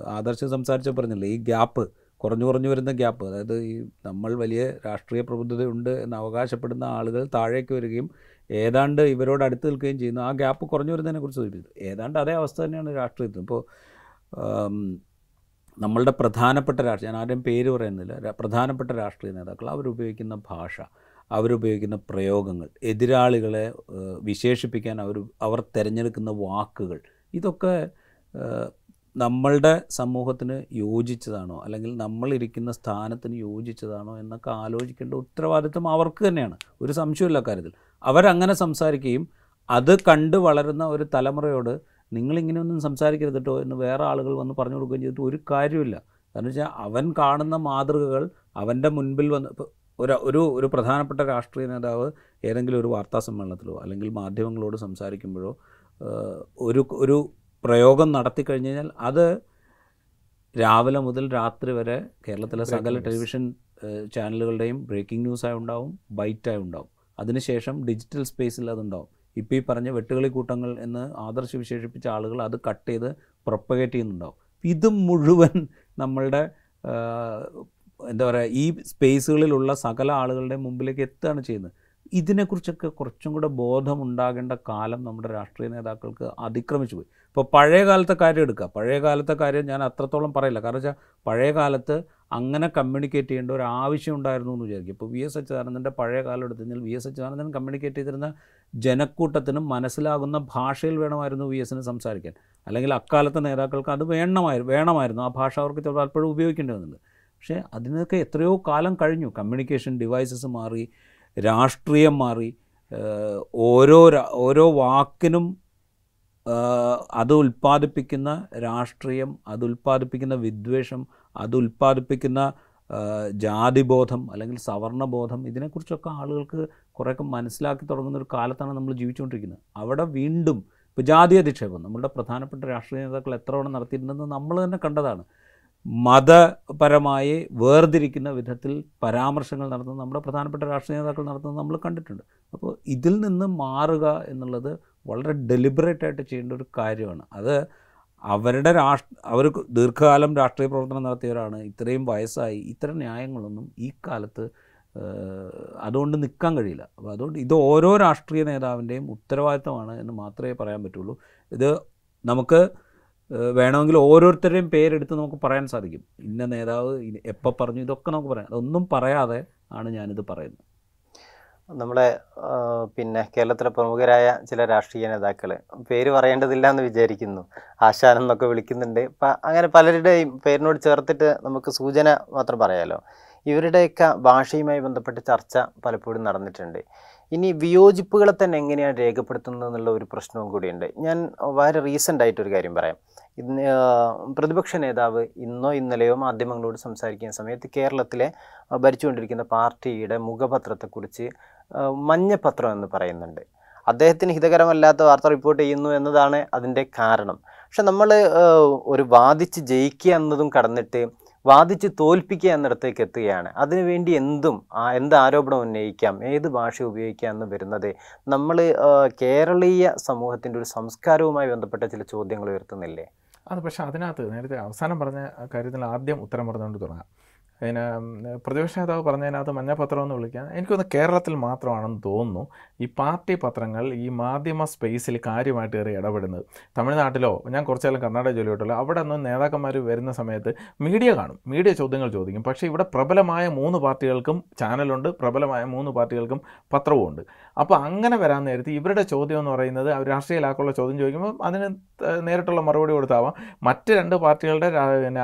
ആദർശം സംസാരിച്ച പറഞ്ഞില്ലേ ഈ ഗ്യാപ്പ് കുറഞ്ഞു കുറഞ്ഞു വരുന്ന ഗ്യാപ്പ്. അതായത് ഈ നമ്മൾ വലിയ രാഷ്ട്രീയ പ്രബുദ്ധതയുണ്ട് എന്ന് അവകാശപ്പെടുന്ന ആളുകൾ താഴേക്ക് വരികയും ഏതാണ്ട് ഇവരോട് അടുത്ത് നിൽക്കുകയും ചെയ്യുന്നു. ആ ഗ്യാപ്പ് കുറഞ്ഞു വരുന്നതിനെക്കുറിച്ച് സൂചിപ്പിച്ചു ഏതാണ്ട് അതേ അവസ്ഥ തന്നെയാണ് രാഷ്ട്രീയത്തിൽ ഇപ്പോൾ നമ്മളുടെ പ്രധാനപ്പെട്ട രാഷ്ട്രീയ ഞാൻ ആരുടെയും പേര് പറയുന്നില്ല പ്രധാനപ്പെട്ട രാഷ്ട്രീയ നേതാക്കൾ അവരുപയോഗിക്കുന്ന ഭാഷ അവരുപയോഗിക്കുന്ന പ്രയോഗങ്ങൾ എതിരാളികളെ വിശേഷിപ്പിക്കാൻ അവർ അവർ തിരഞ്ഞെടുക്കുന്ന വാക്കുകൾ ഇതൊക്കെ നമ്മളുടെ സമൂഹത്തിന് യോജിച്ചതാണോ? അല്ലെങ്കിൽ നമ്മളിരിക്കുന്ന സ്ഥാനത്തിന് യോജിച്ചതാണോ എന്നൊക്കെ ആലോചിക്കേണ്ട ഉത്തരവാദിത്വം അവർക്ക് തന്നെയാണ്. ഒരു സംശയമില്ല കാര്യത്തിൽ. അവരങ്ങനെ സംസാരിക്കുകയും അത് കണ്ട് വളരുന്ന ഒരു തലമുറയോട് നിങ്ങളിങ്ങനെയൊന്നും സംസാരിക്കരുത് കേട്ടോ എന്ന് വേറെ ആളുകൾ വന്ന് പറഞ്ഞു കൊടുക്കുകയും ചെയ്തിട്ട് ഒരു കാര്യമില്ല കാരണം വെച്ചാൽ അവൻ കാണുന്ന മാതൃകകൾ അവന്റെ മുൻപിൽ വന്ന് ഒരു ഒരു ഒരു പ്രധാനപ്പെട്ട രാഷ്ട്രീയ നേതാവ് ഏതെങ്കിലും ഒരു വാർത്താ സമ്മേളനത്തിലോ അല്ലെങ്കിൽ മാധ്യമങ്ങളോട് സംസാരിക്കുമ്പോഴോ ഒരു ഒരു പ്രയോഗം നടത്തി കഴിഞ്ഞ് കഴിഞ്ഞാൽ അത് രാവിലെ മുതൽ രാത്രി വരെ കേരളത്തിലെ സകല ടെലിവിഷൻ ചാനലുകളുടെയും ബ്രേക്കിംഗ് ന്യൂസായി ഉണ്ടാവും ബൈറ്റായി ഉണ്ടാവും. അതിനുശേഷം ഡിജിറ്റൽ സ്പേസിൽ അതുണ്ടാവും. ഇപ്പോൾ ഈ പറഞ്ഞ വെട്ടുകളി കൂട്ടങ്ങൾ എന്ന് ആദർശ വിശേഷിപ്പിച്ച ആളുകൾ അത് കട്ട് ചെയ്ത് പ്രൊപ്പഗേറ്റ് ചെയ്യുന്നുണ്ടാവും. ഇത് മുഴുവൻ നമ്മളുടെ എന്താ പറയുക ഈ സ്പേസുകളിലുള്ള സകല ആളുകളുടെ മുമ്പിലേക്ക് എത്തുകയാണ് ചെയ്യുന്നത്. ഇതിനെക്കുറിച്ചൊക്കെ കുറച്ചും കൂടെ ബോധമുണ്ടാകേണ്ട കാലം നമ്മുടെ രാഷ്ട്രീയ നേതാക്കൾക്ക് അതിക്രമിച്ചു പോയി. ഇപ്പോൾ പഴയ കാലത്തെ കാര്യം എടുക്കുക. പഴയ കാലത്തെ കാര്യം ഞാൻ അത്രത്തോളം പറയില്ല. കാരണം വെച്ചാൽ പഴയ കാലത്ത് അങ്ങനെ കമ്മ്യൂണിക്കേറ്റ് ചെയ്യേണ്ട ഒരു ആവശ്യം ഉണ്ടായിരുന്നു എന്ന് വിചാരിക്കും ഇപ്പോൾ വി എസ് അച്യുതാനന്ദന്റെ പഴയ കാലം എടുത്തു കഴിഞ്ഞാൽ വി എസ് അച്യുതാനന്ദൻ കമ്മ്യൂണിക്കേറ്റ് ചെയ്തിരുന്ന ജനക്കൂട്ടത്തിനും മനസ്സിലാകുന്ന ഭാഷയിൽ വേണമായിരുന്നു വി എസിന് സംസാരിക്കാൻ. അല്ലെങ്കിൽ അക്കാലത്തെ നേതാക്കൾക്ക് അത് വേണമായിരുന്നു വേണമായിരുന്നു. ആ ഭാഷ അവർക്ക് പലപ്പോഴും ഉപയോഗിക്കേണ്ടി വന്നിട്ടുണ്ട്. പക്ഷേ അതിനൊക്കെ എത്രയോ കാലം കഴിഞ്ഞു. കമ്മ്യൂണിക്കേഷൻ ഡിവൈസസ് മാറി രാഷ്ട്രീയം മാറി ഓരോ ഓരോ വാക്കിനും അത് ഉൽപ്പാദിപ്പിക്കുന്ന രാഷ്ട്രീയം അത് ഉൽപ്പാദിപ്പിക്കുന്ന വിദ്വേഷം അത് ഉൽപ്പാദിപ്പിക്കുന്ന ജാതിബോധം അല്ലെങ്കിൽ സവർണബോധം ഇതിനെക്കുറിച്ചൊക്കെ ആളുകൾക്ക് കുറേയൊക്കെ മനസ്സിലാക്കി തുടങ്ങുന്ന ഒരു കാലത്താണ് നമ്മൾ ജീവിച്ചുകൊണ്ടിരിക്കുന്നത്. അവിടെ വീണ്ടും ഇപ്പോൾ ജാതി അധിക്ഷേപം നമ്മളുടെ പ്രധാനപ്പെട്ട രാഷ്ട്രീയ നേതാക്കൾ എത്ര തവണ നടത്തിയിട്ടുണ്ടെന്ന് നമ്മൾ തന്നെ കണ്ടതാണ്. മതപരമായി വേർതിരിക്കുന്ന വിധത്തിൽ പരാമർശങ്ങൾ നടത്തുന്നത് നമ്മുടെ പ്രധാനപ്പെട്ട രാഷ്ട്രീയ നേതാക്കൾ നടത്തുന്നത് നമ്മൾ കണ്ടിട്ടുണ്ട്. അപ്പോൾ ഇതിൽ നിന്ന് മാറുക എന്നുള്ളത് വളരെ ഡെലിബറേറ്റ് ആയിട്ട് ചെയ്യേണ്ട ഒരു കാര്യമാണ്. അത് അവരുടെ രാഷ്ട്ര അവർ ദീർഘകാലം രാഷ്ട്രീയ പ്രവർത്തനം നടത്തിയവരാണ് ഇത്രയും വയസ്സായി ഇത്തരം ന്യായങ്ങളൊന്നും ഈ കാലത്ത് അതുകൊണ്ട് നിൽക്കാൻ കഴിയില്ല. അപ്പോൾ അതുകൊണ്ട് ഇത് ഓരോ രാഷ്ട്രീയ നേതാവിന്റെയും ഉത്തരവാദിത്തമാണ് എന്ന് മാത്രമേ പറയാൻ പറ്റുള്ളൂ. ഇത് നമുക്ക് വേണമെങ്കിൽ ഓരോരുത്തരുടെയും പേരെടുത്ത് നമുക്ക് പറയാൻ സാധിക്കും. ഇന്ന നേതാവ് എപ്പോൾ പറഞ്ഞു ഇതൊക്കെ നമുക്ക് പറയാം. അതൊന്നും പറയാതെ ആണ് ഞാനിത് പറയുന്നത്.
നമ്മുടെ പിന്നെ കേരളത്തിലെ പ്രമുഖരായ ചില രാഷ്ട്രീയ നേതാക്കൾ പേര് പറയേണ്ടതില്ല എന്ന് വിചാരിക്കുന്നു. ആശാൻ എന്നൊക്കെ വിളിക്കുന്നുണ്ട്. അപ്പം അങ്ങനെ പലരുടെയും പേരിനോട് ചേർത്തിട്ട് നമുക്ക് സൂചന മാത്രം പറയാലോ. ഇവരുടെയൊക്കെ ഭാഷയുമായി ബന്ധപ്പെട്ട് ചർച്ച പലപ്പോഴും നടന്നിട്ടുണ്ട്. ഇനി വിയോജിപ്പുകളെ തന്നെ എങ്ങനെയാണ് രേഖപ്പെടുത്തുന്നത് എന്നുള്ള ഒരു പ്രശ്നവും കൂടിയുണ്ട്. ഞാൻ വളരെ റീസെന്റ് ആയിട്ടൊരു കാര്യം പറയാം. ഇന്ന് പ്രതിപക്ഷ നേതാവ് ഇന്നോ ഇന്നലെയോ മാധ്യമങ്ങളോട് സംസാരിക്കുന്ന സമയത്ത് കേരളത്തിലെ ഭരിച്ചുകൊണ്ടിരിക്കുന്ന പാർട്ടിയുടെ മുഖപത്രത്തെക്കുറിച്ച് മഞ്ഞപത്രം എന്ന് പറയുന്നുണ്ട്. അദ്ദേഹത്തിന് ഹിതകരമല്ലാത്ത വാർത്ത റിപ്പോർട്ട് ചെയ്യുന്നു എന്നതാണ് അതിന്റെ കാരണം. പക്ഷെ നമ്മൾ ഒരു വാദിച്ച് ജയിക്കുക എന്നതും കടന്നിട്ട് വാദിച്ച് തോൽപ്പിക്കുക എന്നിടത്തേക്ക് എത്തുകയാണ്. അതിനുവേണ്ടി എന്തും എന്ത് ആരോപണം ഉന്നയിക്കാം ഏത് ഭാഷ ഉപയോഗിക്കാം എന്ന് വരുന്നത് നമ്മൾ കേരളീയ സമൂഹത്തിന്റെ ഒരു സംസ്കാരവുമായി ബന്ധപ്പെട്ട ചില ചോദ്യങ്ങൾ ഉയർത്തുന്നില്ലേ?
അത് പക്ഷേ അതിനകത്ത് നേരത്തെ അവസാനം പറഞ്ഞ കാര്യത്തിൽ ആദ്യം ഉത്തരം പറഞ്ഞുകൊണ്ട് തുടങ്ങാം. അതിന് പ്രതിപക്ഷ നേതാവ് പറഞ്ഞതിനകത്ത് മഞ്ഞപത്രം എന്ന് വിളിക്കാം. എനിക്കൊന്ന് കേരളത്തിൽ മാത്രമാണെന്ന് തോന്നുന്നു. ഈ പാർട്ടി പത്രങ്ങൾ ഈ മാധ്യമ സ്പേസിൽ കാര്യമായിട്ട് കയറി ഇടപെടുന്നത്. തമിഴ്നാട്ടിലോ ഞാൻ കുറച്ചാലും കർണാടക ജോലി കിട്ടുമല്ലോ അവിടെ നിന്ന് നേതാക്കന്മാർ വരുന്ന സമയത്ത് മീഡിയ കാണും. മീഡിയ ചോദ്യങ്ങൾ ചോദിക്കും. പക്ഷേ ഇവിടെ പ്രബലമായ മൂന്ന് പാർട്ടികൾക്കും ചാനലുണ്ട്. പ്രബലമായ മൂന്ന് പാർട്ടികൾക്കും പത്രവും ഉണ്ട് അപ്പോൾ അങ്ങനെ വരാൻ നേരത്ത് ഇവരുടെ ചോദ്യം എന്ന് പറയുന്നത് അവർ രാഷ്ട്രീയലാക്കുള്ള ചോദ്യം ചോദിക്കുമ്പോൾ അതിന് നേരിട്ടുള്ള മറുപടി കൊടുത്താവാം. മറ്റ് രണ്ട് പാർട്ടികളുടെ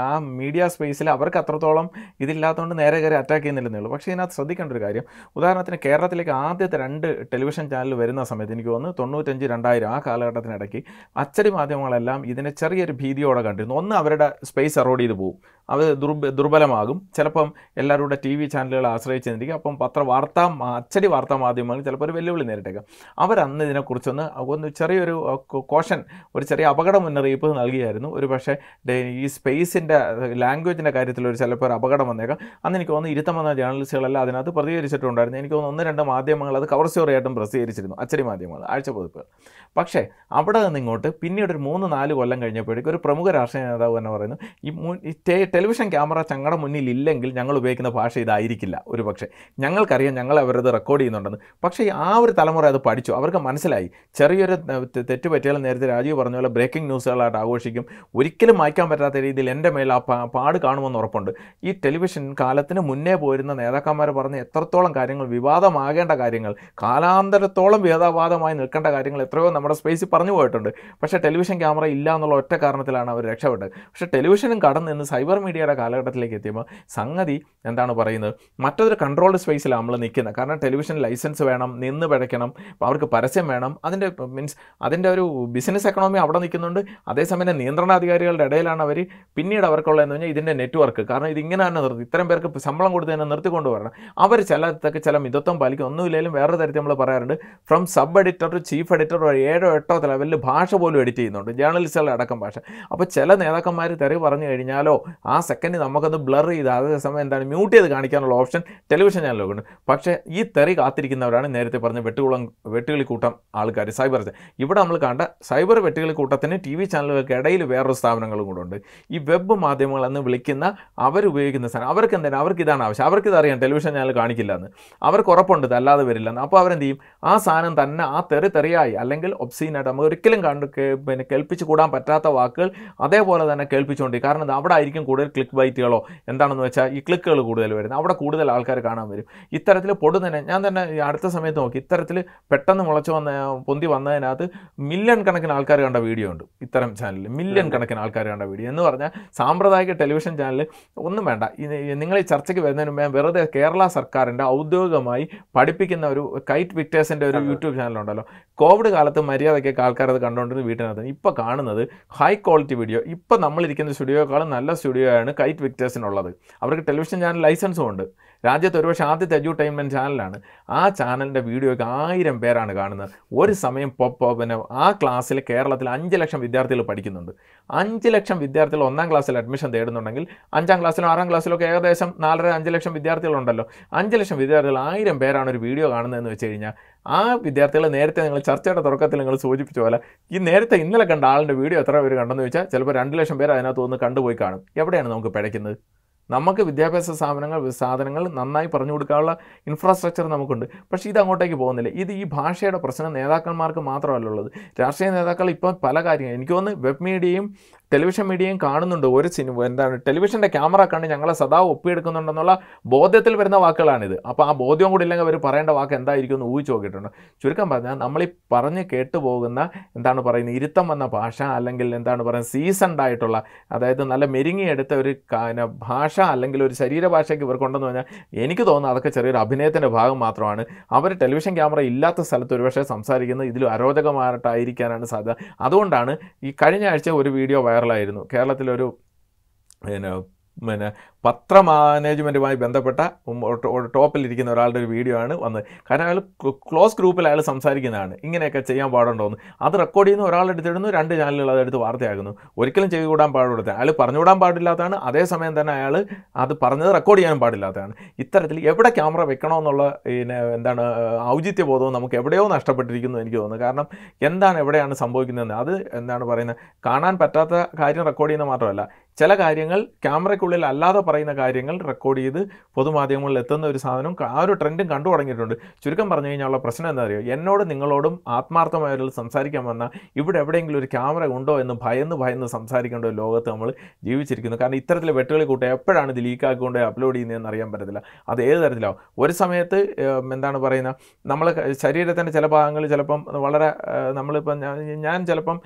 ആ മീഡിയ സ്പേസിൽ അവർക്ക് അത്രത്തോളം ഇതില്ലാത്തതുകൊണ്ട് നേരെ കയറി അറ്റാക്ക് ചെയ്യുന്നില്ലെന്നേ പക്ഷേ ഇതിനകത്ത് ശ്രദ്ധിക്കേണ്ട ഒരു കാര്യം ഉദാഹരണത്തിന് കേരളത്തിലേക്ക് ആദ്യത്തെ രണ്ട് ടെലിവിഷൻ ചാനൽ വരുന്ന സമയത്ത് എനിക്ക് തോന്നുന്നു തൊണ്ണൂറ്റഞ്ച് രണ്ടായിരം ആ കാലഘട്ടത്തിനിടയ്ക്ക് അച്ചടി മാധ്യമങ്ങളെല്ലാം ഇതിനെ ചെറിയൊരു ഭീതിയോടെ കണ്ടിരുന്നു. ഒന്ന് അവരുടെ സ്പേസ് അറോഡ് ചെയ്ത് പോകും ദുർബ ദുർബലമാകും. ചിലപ്പം എല്ലാവരുടെ ടി വി ചാനലുകളെ ആശ്രയിച്ചിരിക്കും അപ്പം പത്ര വാർത്താ അച്ചടി വാർത്താ മാധ്യമങ്ങൾ ചിലപ്പോൾ ഒരു വെല്ലുവിളി നേരിട്ടേക്കാം. അവരന്ന് ഇതിനെക്കുറിച്ചൊന്ന് ഒന്ന് ചെറിയൊരു കോഷൻ ഒരു ചെറിയ അപകട മുന്നറിയിപ്പ് നൽകിയായിരുന്നു. ഒരു പക്ഷേ ഈ സ്പേസിന്റെ ലാംഗ്വേജിന്റെ കാര്യത്തിൽ ഒരു ചിലപ്പോൾ ഒരു അപകടം വന്നേക്കാം. അന്ന് എനിക്ക് തോന്നുന്നു ഇരുത്തം വന്ന ജേർണലിസ്റ്റുകളെല്ലാം അതിനകത്ത് പ്രതികരിച്ചിട്ടുണ്ടായിരുന്നു. എനിക്ക് തോന്നുന്നു ഒന്ന് രണ്ട് മാധ്യമങ്ങൾ അത് കവർ സ്റ്റോറിയായിട്ടും പ്രസിദ്ധീകരിച്ചിരുന്നു. അച്ചടി മാധ്യമങ്ങൾ ആഴ്ച പതിപ്പുകൾ. പക്ഷേ അവിടെ നിന്ന് ഇങ്ങോട്ട് പിന്നീട് ഒരു മൂന്ന് നാല് കൊല്ലം കഴിഞ്ഞപ്പോഴേക്കും ഒരു പ്രമുഖ രാഷ്ട്രീയ നേതാവ് തന്നെ പറയുന്നു ഈ ടെലിവിഷൻ ക്യാമറ ഞങ്ങളുടെ മുന്നിൽ ഇല്ലെങ്കിൽ ഞങ്ങൾ ഉപയോഗിക്കുന്ന ഭാഷ ഇതായിരിക്കില്ല. ഒരു പക്ഷേ ഞങ്ങൾക്കറിയാം ഞങ്ങൾ അവരത് റെക്കോർഡ് ചെയ്യുന്നുണ്ടെന്ന്. പക്ഷേ ആ ഒരു തലമുറ അത് പഠിച്ചു. അവർക്ക് മനസ്സിലായി. ചെറിയൊരു തെറ്റ് പറ്റിയാലും നേരത്തെ രാജീവ് പറഞ്ഞ പോലെ ബ്രേക്കിംഗ് ന്യൂസുകളായിട്ട് ആഘോഷിക്കും. ഒരിക്കലും മായ്ക്കാൻ പറ്റാത്ത രീതിയിൽ എന്റെ മേൽ ആ പാട് കാണുമെന്ന് ഉറപ്പുണ്ട്. ഈ ടെലിവിഷൻ കാലത്തിന് മുന്നേ പോയിരുന്ന നേതാക്കന്മാർ പറഞ്ഞ എത്രത്തോളം കാര്യങ്ങൾ വിവാദമാകേണ്ട കാര്യങ്ങൾ കാലാന്തരത്തോളം വേദാവാദമായി നിൽക്കേണ്ട കാര്യങ്ങൾ എത്രയോ നമ്മുടെ സ്പേസിൽ പറഞ്ഞു പോയിട്ടുണ്ട്. പക്ഷേ ടെലിവിഷൻ ക്യാമറ ഇല്ല എന്നുള്ള ഒറ്റ കാരണത്തിലാണ് അവർ രക്ഷപ്പെട്ടത്. പക്ഷേ ടെലിവിഷനും കടന്നു നിന്ന് സൈബർ മീഡിയയുടെ കാലഘട്ടത്തിലേക്ക് എത്തിയപ്പോൾ സംഗതി എന്താണ് പറയുന്നത്? മറ്റൊരു കൺട്രോൾഡ് സ്പേസിലാണ് നമ്മൾ നിൽക്കുന്നത്. കാരണം ടെലിവിഷൻ ലൈസൻസ് വേണം നിന്ന് പിഴയ്ക്കണം അവർക്ക് പരസ്യം വേണം. അതിന്റെ മീൻസ് അതിന്റെ ഒരു ബിസിനസ് എക്കണോമി അവിടെ നിൽക്കുന്നുണ്ട്. അതേസമയം നിയന്ത്രണാധികാരികളുടെ ഇടയിലാണ് അവർ പിന്നീട് അവർക്കുള്ള എന്ന് പറഞ്ഞാൽ ഇതിന്റെ നെറ്റ്വർക്ക് കാരണം ഇതിങ്ങനെ തന്നെ നിർത്തി ഇത്രയും പേർക്ക് ശമ്പളം കൊടുത്ത് തന്നെ നിർത്തിക്കൊണ്ട് വരണം. അവർ ചിലത്തൊക്കെ ചില മിതത്വം പാലിക്കും. ഒന്നുമില്ലെങ്കിലും വേറെ തരത്തിൽ നമ്മൾ പറയാറുണ്ട് from sub editor to chief editor വഴി ഏഴോ എട്ടോ ലെവലിൽ ഭാഷ പോലും എഡിറ്റ് ചെയ്യുന്നുണ്ട്. ജേർണലിസ്റ്റുകളുടെ അടക്കം ഭാഷ. അപ്പോൾ ചില നേതാക്കന്മാർ തെറി പറഞ്ഞു കഴിഞ്ഞാലോ സെക്കൻഡ് നമുക്കത് ബ്ലർ ചെയ്ത് അതേ സമയം എന്താണ് മ്യൂട്ട് ചെയ്ത് കാണിക്കാനുള്ള ഓപ്ഷൻ ടെലിവിഷൻ ചാനലുണ്ട് പക്ഷേ ഈ തെറി കാത്തിരിക്കുന്നവരാണ് നേരത്തെ പറഞ്ഞ വെട്ടുകുളം വെട്ടുകിളി കൂട്ടം ആൾക്കാർ സൈബർ ഇവിടെ നമ്മൾ കണ്ട സൈബർ വെട്ടുകിളി കൂട്ടത്തിന് ടി വി ചാനലുകൾക്ക് ഇടയിൽ വേറൊരു സ്ഥാപനങ്ങളും കൂടെ ഉണ്ട്. ഈ വെബ് മാധ്യമങ്ങളെന്ന് വിളിക്കുന്ന അവരുപയോഗിക്കുന്ന സാധനം അവർക്ക് എന്താണ് അവർക്ക് ഇതാണ് ആവശ്യം. അവർക്ക് ഇതറിയാം ടെലിവിഷൻ ചാനൽ കാണിക്കില്ല എന്ന് അവർക്ക് ഉറപ്പുണ്ട് അല്ലാതെ വരില്ലെന്ന്. അപ്പോൾ അവരെന്ത് ചെയ്യും? ആ സാധനം തന്നെ ആ തെറി തെറിയായി അല്ലെങ്കിൽ ഒബ്സീനായിട്ട് നമുക്ക് ഒരിക്കലും കണ്ട് പിന്നെ കേൾപ്പിച്ച് കൂടാൻ പറ്റാത്ത വാക്കുകൾ അതേപോലെ തന്നെ കേൾപ്പിച്ചുകൊണ്ട് കാരണം അത് അവിടെ ആയിരിക്കും കൂടുതൽ ക്ലിക്ക് ബൈറ്റുകളോ എന്താണെന്ന് വെച്ചാൽ ഈ ക്ലിക്കുകൾ കൂടുതൽ വരുന്നത്. അവിടെ കൂടുതൽ ആൾക്കാർ കാണാൻ വരും. ഇത്തരത്തിൽ പൊടു തന്നെ ഞാൻ തന്നെ അടുത്ത സമയത്ത് നോക്കി. ഇത്തരത്തിൽ പെട്ടെന്ന് മുളച്ചു വന്ന പൊന്തി വന്നതിനകത്ത് മില്യൺ കണക്കിന് ആൾക്കാർ കണ്ട വീഡിയോ ഉണ്ട്. ഇത്തരം ചാനലിൽ മില്യൺ കണക്കിന് ആൾക്കാർ കണ്ട വീഡിയോ എന്ന് പറഞ്ഞാൽ സാമ്പ്രദായിക ടെലിവിഷൻ ചാനൽ ഒന്നും വേണ്ട. നിങ്ങൾ ഈ ചർച്ചയ്ക്ക് വരുന്നതിന് മുമ്പേ വെറുതെ കേരള സർക്കാരിന്റെ ഔദ്യോഗികമായി പഠിപ്പിക്കുന്ന ഒരു കൈറ്റ് വിക്ടേഴ്സിന്റെ ഒരു യൂട്യൂബ് ചാനലുണ്ടല്ലോ. കോവിഡ് കാലത്ത് മര്യാദയ്ക്കൊക്കെ ആൾക്കാർ അത് കണ്ടുകൊണ്ടിരുന്ന വീട്ടിനകത്ത് ഇപ്പോൾ കാണുന്നത് ഹൈ ക്വാളിറ്റി വീഡിയോ ഇപ്പോൾ നമ്മളിരിക്കുന്ന സ്റ്റുഡിയോക്കാളും നല്ല സ്റ്റുഡിയോ ആണ് കൈറ്റ് വിക്ടേഴ്സിനുള്ളത് അവർക്ക് ടെലിവിഷൻ ചാനൽ ലൈസൻസും ഉണ്ട്. രാജ്യത്ത് ഒരുപക്ഷെ ആദ്യത്തെ എഡ്യൂട്ടൈൻമെന്റ് ചാനലാണ് ആ ചാനലിന്റെ വീഡിയോയ്ക്ക് ആയിരം പേരാണ് കാണുന്നത്. ഒരു സമയം പിന്നെ ആ ക്ലാസ്സിൽ കേരളത്തിൽ അഞ്ച് ലക്ഷം വിദ്യാർത്ഥികൾ പഠിക്കുന്നുണ്ട്. അഞ്ച് ലക്ഷം വിദ്യാർത്ഥികൾ ഒന്നാം ക്ലാസ്സിൽ അഡ്മിഷൻ തേടുന്നുണ്ടെങ്കിൽ അഞ്ചാം ക്ലാസ്സിലും ആറാം ക്ലാസ്സിലും ഒക്കെ ഏകദേശം നാലര അഞ്ച് ലക്ഷം വിദ്യാർത്ഥികളുണ്ടല്ലോ. അഞ്ച് ലക്ഷം വിദ്യാർത്ഥികൾ ആയിരം പേരാണ് ഒരു വീഡിയോ കാണുന്നതെന്ന് വെച്ച് കഴിഞ്ഞാൽ ആ വിദ്യാർത്ഥികൾ നേരത്തെ നിങ്ങൾ ചർച്ചയുടെ തുടക്കത്തിൽ നിങ്ങൾ സൂചിപ്പിച്ച പോലെ ഈ നേരത്തെ ഇന്നലെ കണ്ട ആളിന്റെ വീഡിയോ എത്ര പേര് കണ്ടെന്ന് ചോദിച്ചാൽ ചിലപ്പോൾ രണ്ട് ലക്ഷം പേര് അതിനകത്ത് ഒന്ന് കണ്ടുപോയി കാണും. എവിടെയാണ് നമുക്ക് പിഴയ്ക്കുന്നത്? നമുക്ക് വിദ്യാഭ്യാസ സ്ഥാപനങ്ങൾ സാധനങ്ങൾ നന്നായി പറഞ്ഞു കൊടുക്കാനുള്ള ഇൻഫ്രാസ്ട്രക്ചർ നമുക്കുണ്ട്. പക്ഷേ ഇത് അങ്ങോട്ടേക്ക് പോകുന്നില്ല. ഇത് ഈ ഭാഷയുടെ പ്രശ്നം നേതാക്കന്മാർക്ക് മാത്രമല്ല ഉള്ളത്. രാഷ്ട്രീയ നേതാക്കൾ ഇപ്പോൾ പല കാര്യങ്ങൾ എനിക്ക് തോന്നുന്നു വെബ് മീഡിയയും ടെലിവിഷൻ മീഡിയയും കാണുന്നുണ്ട് ഒരു സിനിമ എന്താണ് ടെലിവിഷന്റെ ക്യാമറ കണ്ട് ഞങ്ങളെ സദാ ഒപ്പിയെടുക്കുന്നുണ്ടെന്നുള്ള ബോധ്യത്തിൽ വരുന്ന വാക്കുകളാണിത്. അപ്പോൾ ആ ബോധ്യം കൂടി ഇല്ലെങ്കിൽ അവർ പറയേണ്ട വാക്ക് എന്തായിരിക്കും എന്ന് ഊഹിച്ച് നോക്കിയിട്ടുണ്ട്. ചുരുക്കം പറഞ്ഞാൽ നമ്മൾ ഈ പറഞ്ഞ് കേട്ടുപോകുന്ന എന്താണ് പറയുന്നത് ഇരുത്തം വന്ന ഭാഷ അല്ലെങ്കിൽ എന്താണ് പറയുന്നത് സീസൺഡ് ആയിട്ടുള്ള അതായത് നല്ല മെരുങ്ങിയെടുത്ത ഒരു ഭാഷ അല്ലെങ്കിൽ ഒരു ശരീരഭാഷയ്ക്ക് ഇവർ ഇവർക്കുണ്ടെന്ന് പറഞ്ഞാൽ എനിക്ക് തോന്നുന്നത് അതൊക്കെ ചെറിയൊരു അഭിനയത്തിന്റെ ഭാഗം മാത്രമാണ്. അവർ ടെലിവിഷൻ ക്യാമറ ഇല്ലാത്ത സ്ഥലത്ത് ഒരുപക്ഷെ സംസാരിക്കുന്നത് ഇതിൽ അരോചകമായിട്ടായിരിക്കാനാണ് സാധ്യത. അതുകൊണ്ടാണ് ഈ കഴിഞ്ഞ ആഴ്ച ഒരു വീഡിയോ വൈറലായിരുന്നു കേരളത്തിലൊരു പിന്നെ പിന്നെ പത്ര മാനേജ്മെന്റുമായി ബന്ധപ്പെട്ട ടോപ്പിലിരിക്കുന്ന ഒരാളുടെ ഒരു വീഡിയോ ആണ് വന്നത്. കാരണം അയാൾ ക്ലോസ് ഗ്രൂപ്പിൽ അയാൾ സംസാരിക്കുന്നതാണ്. ഇങ്ങനെയൊക്കെ ചെയ്യാൻ പാടുണ്ടോ എന്ന് അത് റെക്കോർഡ് ചെയ്യുന്ന ഒരാളെടുത്തിടുന്നു രണ്ട് ചാനലുകൾ അതെടുത്ത് വാർത്തയാകുന്നു ഒരിക്കലും ചെയ്തുകൂടാൻ പാടുള്ളത് അയാൾ പറഞ്ഞുകൂടാൻ പാടില്ലാത്തതാണ്. അതേസമയം തന്നെ അയാൾ അത് പറഞ്ഞത് റെക്കോർഡ് ചെയ്യാൻ പാടില്ലാത്തതാണ്. ഇത്തരത്തിൽ എവിടെ ക്യാമറ വെക്കണമെന്നുള്ള പിന്നെ എന്താണ് ഔചിത്യ ബോധവും നമുക്ക് എവിടെയോ നഷ്ടപ്പെട്ടിരിക്കുന്നു എനിക്ക് തോന്നുന്നു. കാരണം എന്താണ് എവിടെയാണ് സംഭവിക്കുന്നതെന്ന്? അത് എന്താണ് പറയുന്നത്? കാണാൻ പറ്റാത്ത കാര്യം റെക്കോർഡ് ചെയ്യുന്ന മാത്രമല്ല. ചില കാര്യങ്ങൾ ക്യാമറയ്ക്കുള്ളിൽ അല്ലാതെ പറയുന്ന കാര്യങ്ങൾ റെക്കോർഡ് ചെയ്ത് പൊതുമാധ്യമങ്ങളിൽ എത്തുന്ന ഒരു സാധനം ആ ഒരു ട്രെൻഡും കണ്ടു തുടങ്ങിയിട്ടുണ്ട്. ചുരുക്കം പറഞ്ഞു കഴിഞ്ഞാൽ പ്രശ്നം എന്താ അറിയോ? എന്നോട് നിങ്ങളോടും ആത്മാർത്ഥമായൊരു സംസാരിക്കാൻ വന്ന ഇവിടെ എവിടെയെങ്കിലും ഒരു ക്യാമറ ഉണ്ടോ എന്ന് ഭയന്ന് ഭയന്ന് സംസാരിക്കേണ്ട ഒരു ലോകത്ത് നമ്മൾ ജീവിച്ചിരിക്കുന്നു. കാരണം ഇത്തരത്തിൽ വെട്ടുകളി കൂട്ടം എപ്പോഴാണ് ഇത് ലീക്കാക്കിക്കൊണ്ട് അപ്ലോഡ് ചെയ്യുന്നതെന്ന് അറിയാൻ പറ്റത്തില്ല. അത് ഏത് തരത്തിലാവും? ഒരു സമയത്ത് എന്താണ് പറയുന്നത്? നമ്മൾ ശരീരത്തിന്റെ ചില ഭാഗങ്ങൾ ചിലപ്പം വളരെ നമ്മളിപ്പം ഞാൻ ചിലപ്പം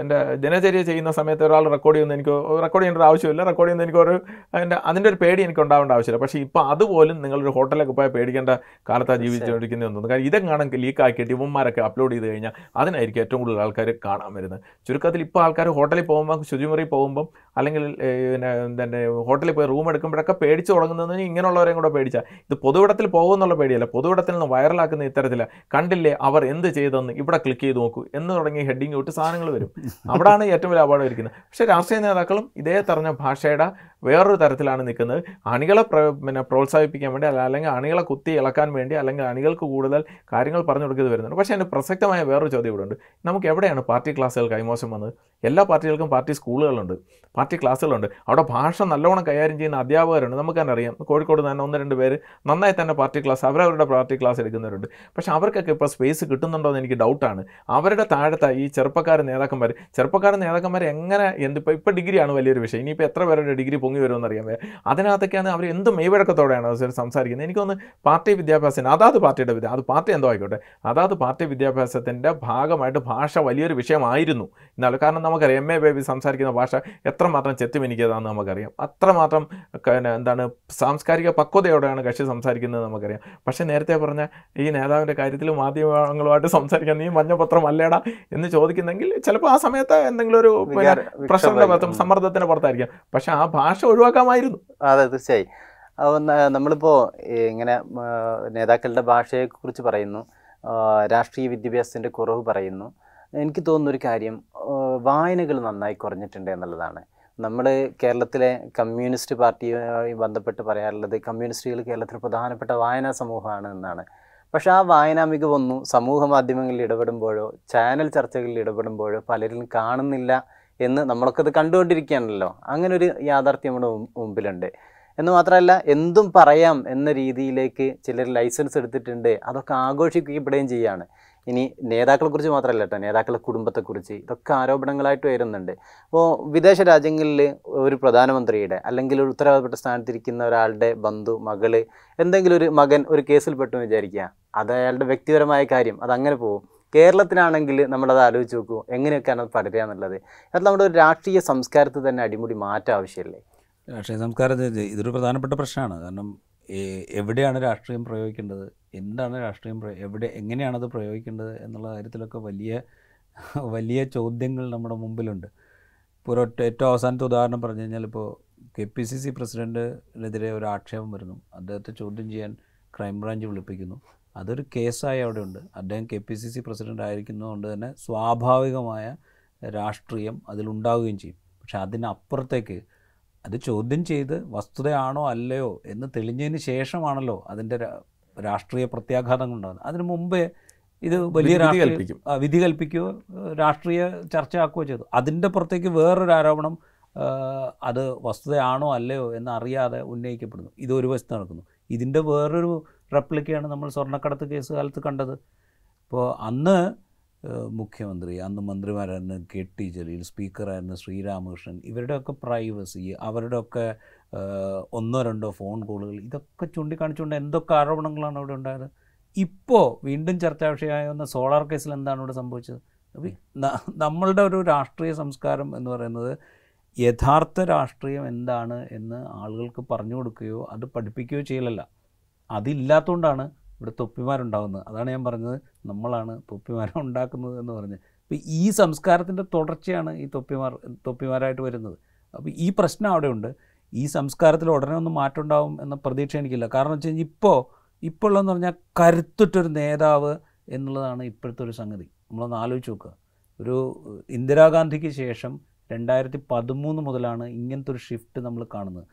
എന്റെ ദിനചര്യ ചെയ്യുന്ന സമയത്ത് ഒരാൾ റെക്കോർഡ് ചെയ്യുന്ന എനിക്ക് റെക്കോർഡ് ചെയ്യേണ്ട ആവശ്യമില്ല. റെക്കോർഡ് ചെയ്യുന്ന എനിക്ക് ഒരു അതിന്റെ അതിന്റെ ഒരു പേടി എനിക്ക് ഉണ്ടാവേണ്ട ആവശ്യമില്ല. പക്ഷേ ഇപ്പോൾ അതുപോലും നിങ്ങളൊരു ഹോട്ടലിലൊക്കെ പോയാൽ പേടിക്കേണ്ട കാലത്താണ് ജീവിച്ചുകൊണ്ടിരിക്കുന്നതെന്ന് തോന്നുന്നു. കാരണം കാണാൻ ലീക്ക് ആക്കിയിട്ട് ഇവന്മാരൊക്കെ അപ്ലോഡ് ചെയ്ത് കഴിഞ്ഞാൽ അതിനായിരിക്കും ഏറ്റവും കൂടുതൽ ആൾക്കാർ കാണാൻ വരുന്നത്. ചുരുക്കത്തിൽ ഇപ്പോൾ ആൾക്കാർ ഹോട്ടലിൽ പോകുമ്പോൾ ശുചിമുറി പോകുമ്പം അല്ലെങ്കിൽ പിന്നെ തന്നെ ഹോട്ടലിൽ പോയി റൂം എടുക്കുമ്പോഴൊക്കെ പേടിച്ച് തുടങ്ങുന്നതിന് ഇങ്ങനെയുള്ളവരെയും കൂടെ പേടിച്ചാൽ ഇത് പൊതുവിടത്തിൽ പോകുമെന്നുള്ള പേടിയല്ല. പൊതുവിടത്തിൽ നിന്ന് വൈറലാക്കുന്ന ഇത്തരത്തില. കണ്ടില്ലേ അവർ എന്ത് ചെയ്തെന്ന്? ഇവിടെ ക്ലിക്ക് ചെയ്ത് നോക്കൂ എന്ന് തുടങ്ങി ഹെഡിങ് വിട്ട് സാധനങ്ങൾ വരും. അവിടാണ് ഏറ്റവും വലിയ അപകടം ഇരിക്കുന്നത്. പക്ഷേ രാഷ്ട്രീയ നേതാക്കളും ഇതേ തറഞ്ഞ ഭാഷയുടെ വേറൊരു തരത്തിലാണ് നിൽക്കുന്നത്. അണികളെ പ്ര പിന്നെ പ്രോത്സാഹിപ്പിക്കാൻ വേണ്ടി അല്ല അല്ലെങ്കിൽ അണികളെ കുത്തി ഇളക്കാൻ വേണ്ടി അല്ലെങ്കിൽ അണികൾക്ക് കൂടുതൽ കാര്യങ്ങൾ പറഞ്ഞു കൊടുക്കുന്നത് വരുന്നുണ്ട്. പക്ഷേ അതിന് പ്രസക്തമായ വേറൊരു ചോദ്യം ഇവിടെ ഉണ്ട്. നമുക്ക് എവിടെയാണ് പാർട്ടി ക്ലാസ്സുകൾ കൈമോശം വന്നത്? എല്ലാ പാർട്ടികൾക്കും പാർട്ടി സ്കൂളുകളുണ്ട് പാർട്ടി ക്ലാസ്സുകളുണ്ട്. അവിടെ ഭാഷ നല്ലോണം കൈകാര്യം ചെയ്യുന്ന അധ്യാപകരുണ്ട്. നമുക്ക് തന്നെ അറിയാം. കോഴിക്കോട് തന്നെ ഒന്ന് രണ്ട് പേര് നന്നായി തന്നെ പാർട്ടി ക്ലാസ് അവരവരുടെ പാർട്ടി ക്ലാസ് എടുക്കുന്നവരുണ്ട്. പക്ഷേ അവർക്കൊക്കെ ഇപ്പോൾ സ്പേസ് കിട്ടുന്നുണ്ടോ എന്ന് എനിക്ക് ഡൗട്ടാണ്. അവരുടെ താഴത്തെ ഈ ചെറുപ്പക്കാർ നേതാക്കന്മാർ ചെറുപ്പക്കാർ നേതാക്കന്മാർ എങ്ങനെ എന്തിപ്പോൾ ഇപ്പോൾ ഡിഗ്രിയാണ് വലിയൊരു വിഷയം. ഇനിയിപ്പോൾ എത്ര പേരുടെ ഡിഗ്രി പൊങ്ങി വരുമെന്ന് അറിയാൻ വയ്യ. അതിനകത്തൊക്കെയാണ് അവർ എന്ത് മെയ്വഴക്കത്തോടെയാണ് സംസാരിക്കുന്നത്. എനിക്കൊന്ന് പാർട്ടി വിദ്യാഭ്യാസത്തിന് അതാത് പാർട്ടിയുടെ വിദ്യ അത് പാർട്ടി എന്തോ ആയിക്കോട്ടെ അതാത് പാർട്ടി വിദ്യാഭ്യാസത്തിന്റെ ഭാഗമായിട്ട് ഭാഷ വലിയൊരു വിഷയമായിരുന്നു എന്നാൽ കാരണം നമുക്കറിയാം എം എ ബേബി സംസാരിക്കുന്ന ഭാഷ എത്രമാത്രം ചെത്തിമിനിക്കിയതാണെന്ന് നമുക്കറിയാം. അത്രമാത്രം എന്താണ് സാംസ്കാരിക പക്വതയോടെയാണ് കക്ഷി സംസാരിക്കുന്നത് നമുക്കറിയാം. പക്ഷേ നേരത്തെ പറഞ്ഞ ഈ നേതാവിന്റെ കാര്യത്തിൽ മാധ്യമങ്ങളുമായിട്ട് സംസാരിക്കാൻ നീ മഞ്ഞപത്രം അല്ലേടാ എന്ന് ചോദിക്കുന്നെങ്കിൽ ചിലപ്പോൾ ആ സമയത്ത് എന്തെങ്കിലും ഒരു
വിക്ഷോഭം.
പുറത്തും സമ്മർദ്ദത്തിന്റെ പുറത്തായിരിക്കാം. പക്ഷേ ആ ഭാഷ ഒഴിവാക്കാമായിരുന്നു.
അതെ തീർച്ചയായും. നമ്മളിപ്പോൾ ഇങ്ങനെ നേതാക്കളുടെ ഭാഷയെക്കുറിച്ച് പറയുന്നു രാഷ്ട്രീയ വിദ്യാഭ്യാസത്തിന്റെ കുറവ് പറയുന്നു. എനിക്ക് തോന്നുന്ന ഒരു കാര്യം വായനകൾ നന്നായി കുറഞ്ഞിട്ടുണ്ട് എന്നുള്ളതാണ്. നമ്മൾ കേരളത്തിലെ കമ്മ്യൂണിസ്റ്റ് പാർട്ടിയുമായി ബന്ധപ്പെട്ട് പറയാറുള്ളത് കമ്മ്യൂണിസ്റ്റുകൾ കേരളത്തിൽ പ്രധാനപ്പെട്ട വായനാ സമൂഹമാണ് എന്നാണ്. പക്ഷേ ആ വായനാ മികവൊന്നും സമൂഹ മാധ്യമങ്ങളിൽ ഇടപെടുമ്പോഴോ ചാനൽ ചർച്ചകളിൽ ഇടപെടുമ്പോഴോ പലരിലും കാണുന്നില്ല എന്ന് നമ്മളൊക്കെ അത് കണ്ടുകൊണ്ടിരിക്കുകയാണല്ലോ. അങ്ങനെ ഒരു യാഥാർത്ഥ്യം നമ്മുടെ മുമ്പ് മുമ്പിലുണ്ട്. എന്ന് മാത്രമല്ല എന്തും പറയാം എന്ന രീതിയിലേക്ക് ചിലർ ലൈസൻസ് എടുത്തിട്ടുണ്ട്. അതൊക്കെ ആഘോഷിക്കപ്പെടുകയും ചെയ്യുകയാണ് ഇനി നേതാക്കളെക്കുറിച്ച് മാത്രമല്ല കേട്ടോ. നേതാക്കളുടെ കുടുംബത്തെക്കുറിച്ച് ഇതൊക്കെ ആരോപണങ്ങളായിട്ട് വരുന്നുണ്ട് അപ്പോൾ വിദേശ രാജ്യങ്ങളിൽ ഒരു പ്രധാനമന്ത്രിയുടെ അല്ലെങ്കിൽ ഒരു ഉത്തരവാദപ്പെട്ട സ്ഥാനത്തിരിക്കുന്ന ഒരാളുടെ ബന്ധു മകൾ എന്തെങ്കിലും ഒരു മകൻ ഒരു കേസിൽ പെട്ടു എന്ന് വിചാരിക്കുക. അത് അയാളുടെ വ്യക്തിപരമായ കാര്യം. അതങ്ങനെ പോകും. കേരളത്തിലാണെങ്കിൽ നമ്മളത് ആലോചിച്ച് നോക്കൂ എങ്ങനെയൊക്കെയാണ് അത് പടരുക എന്നുള്ളത്. അത് നമ്മുടെ ഒരു രാഷ്ട്രീയ സംസ്കാരത്തിൽ തന്നെ അടിമുടി മാറ്റം ആവശ്യമല്ലേ
രാഷ്ട്രീയ സംസ്കാരത്തിൽ ഇതൊരു പ്രധാനപ്പെട്ട പ്രശ്നമാണ്. കാരണം എവിടെയാണ് രാഷ്ട്രീയം പ്രയോഗിക്കേണ്ടത്? എന്താണ് രാഷ്ട്രീയം എവിടെ എങ്ങനെയാണത് പ്രയോഗിക്കേണ്ടത് എന്നുള്ള കാര്യത്തിലൊക്കെ വലിയ വലിയ ചോദ്യങ്ങൾ നമ്മുടെ മുമ്പിലുണ്ട്. ഇപ്പോൾ ഒരൊറ്റ ഏറ്റവും അവസാനത്തെ ഉദാഹരണം പറഞ്ഞു കഴിഞ്ഞാൽ ഇപ്പോൾ കെ പി സി സി പ്രസിഡന്റിനെതിരെ ഒരു ആക്ഷേപം വരുന്നു. അദ്ദേഹത്തെ ചോദ്യം ചെയ്യാൻ ക്രൈംബ്രാഞ്ച് വിളിപ്പിക്കുന്നു. അതൊരു കേസായി അവിടെ ഉണ്ട് അദ്ദേഹം K P C C president ആയിരിക്കുന്നതുകൊണ്ട് തന്നെ സ്വാഭാവികമായ രാഷ്ട്രീയം അതിലുണ്ടാവുകയും ചെയ്യും. പക്ഷെ അതിനപ്പുറത്തേക്ക് അത് ചോദ്യം ചെയ്ത് വസ്തുതയാണോ അല്ലയോ എന്ന് തെളിഞ്ഞതിന് ശേഷമാണല്ലോ അതിന്റെ രാഷ്ട്രീയ പ്രത്യാഘാതങ്ങൾ ഉണ്ടാകുന്നത്. അതിനു മുമ്പേ ഇത് വലിയ
വിധി
രാഷ്ട്രീയ വിധി കൽപ്പിക്കുകയോ രാഷ്ട്രീയ ചർച്ച ചർച്ചയാക്കുകയോ ചെയ്തു. അതിന്റെ പുറത്തേക്ക് വേറൊരു ആരോപണം അത് വസ്തുതയാണോ അല്ലയോ എന്ന് അറിയാതെ ഉന്നയിക്കപ്പെടുന്നു. ഇത് ഒരു വശത്ത് നടക്കുന്നു. ഇതിന്റെ വേറൊരു റെപ്ലിക്കയാണ് നമ്മൾ സ്വർണക്കടത്ത് കേസ് കാലത്ത് കണ്ടത്. ഇപ്പോൾ അന്ന് മുഖ്യമന്ത്രി അന്ന് മന്ത്രിമാരായിരുന്ന കെ ടി ജലീൽ സ്പീക്കറായിരുന്ന ശ്രീരാമകൃഷ്ണൻ. ഇവരുടെയൊക്കെ പ്രൈവസി അവരുടെയൊക്കെ ഒന്നോ രണ്ടോ ഫോൺ കോളുകൾ ഇതൊക്കെ ചൂണ്ടിക്കാണിച്ചുകൊണ്ട് എന്തൊക്കെ ആരോപണങ്ങളാണ് അവിടെ ഉണ്ടായത്? ഇപ്പോൾ വീണ്ടും ചർച്ചാ വിഷയമായ സോളാർ കേസിൽ എന്താണ് ഇവിടെ സംഭവിച്ചത്? നമ്മളുടെ ഒരു രാഷ്ട്രീയ സംസ്കാരം എന്ന് പറയുന്നത് യഥാർത്ഥ രാഷ്ട്രീയം എന്താണ് എന്ന് ആളുകൾക്ക് പറഞ്ഞു കൊടുക്കുകയോ അത് പഠിപ്പിക്കുകയോ ചെയ്യലല്ല. അതില്ലാത്തതുകൊണ്ടാണ് ഇവിടെ തൊപ്പിമാരുണ്ടാകുന്നത് അതാണ് ഞാൻ പറഞ്ഞത്. നമ്മളാണ് തൊപ്പിമാരെ ഉണ്ടാക്കുന്നത് എന്ന് പറഞ്ഞ്. അപ്പോൾ ഈ സംസ്കാരത്തിന്റെ തുടർച്ചയാണ് ഈ തൊപ്പിമാർ തൊപ്പിമാരായിട്ട് വരുന്നത്. അപ്പോൾ ഈ പ്രശ്നം അവിടെയുണ്ട്. ഈ സംസ്കാരത്തിൽ ഉടനെ ഒന്നും മാറ്റം ഉണ്ടാവും എന്ന പ്രതീക്ഷ എനിക്കില്ല. കാരണം വെച്ച് കഴിഞ്ഞാൽ ഇപ്പോൾ ഇപ്പോൾ ഉള്ളതെന്ന് പറഞ്ഞാൽ കരുത്തുറ്റൊരു നേതാവ് എന്നുള്ളതാണ് ഇപ്പോഴത്തെ ഒരു സംഗതി. നമ്മളൊന്ന് ആലോചിച്ച് നോക്കുക. ഒരു ഇന്ദിരാഗാന്ധിക്ക് ശേഷം രണ്ടായിരത്തി പതിമൂന്ന് മുതലാണ് ഇങ്ങനത്തെ ഒരു ഷിഫ്റ്റ് നമ്മൾ കാണുന്നത്.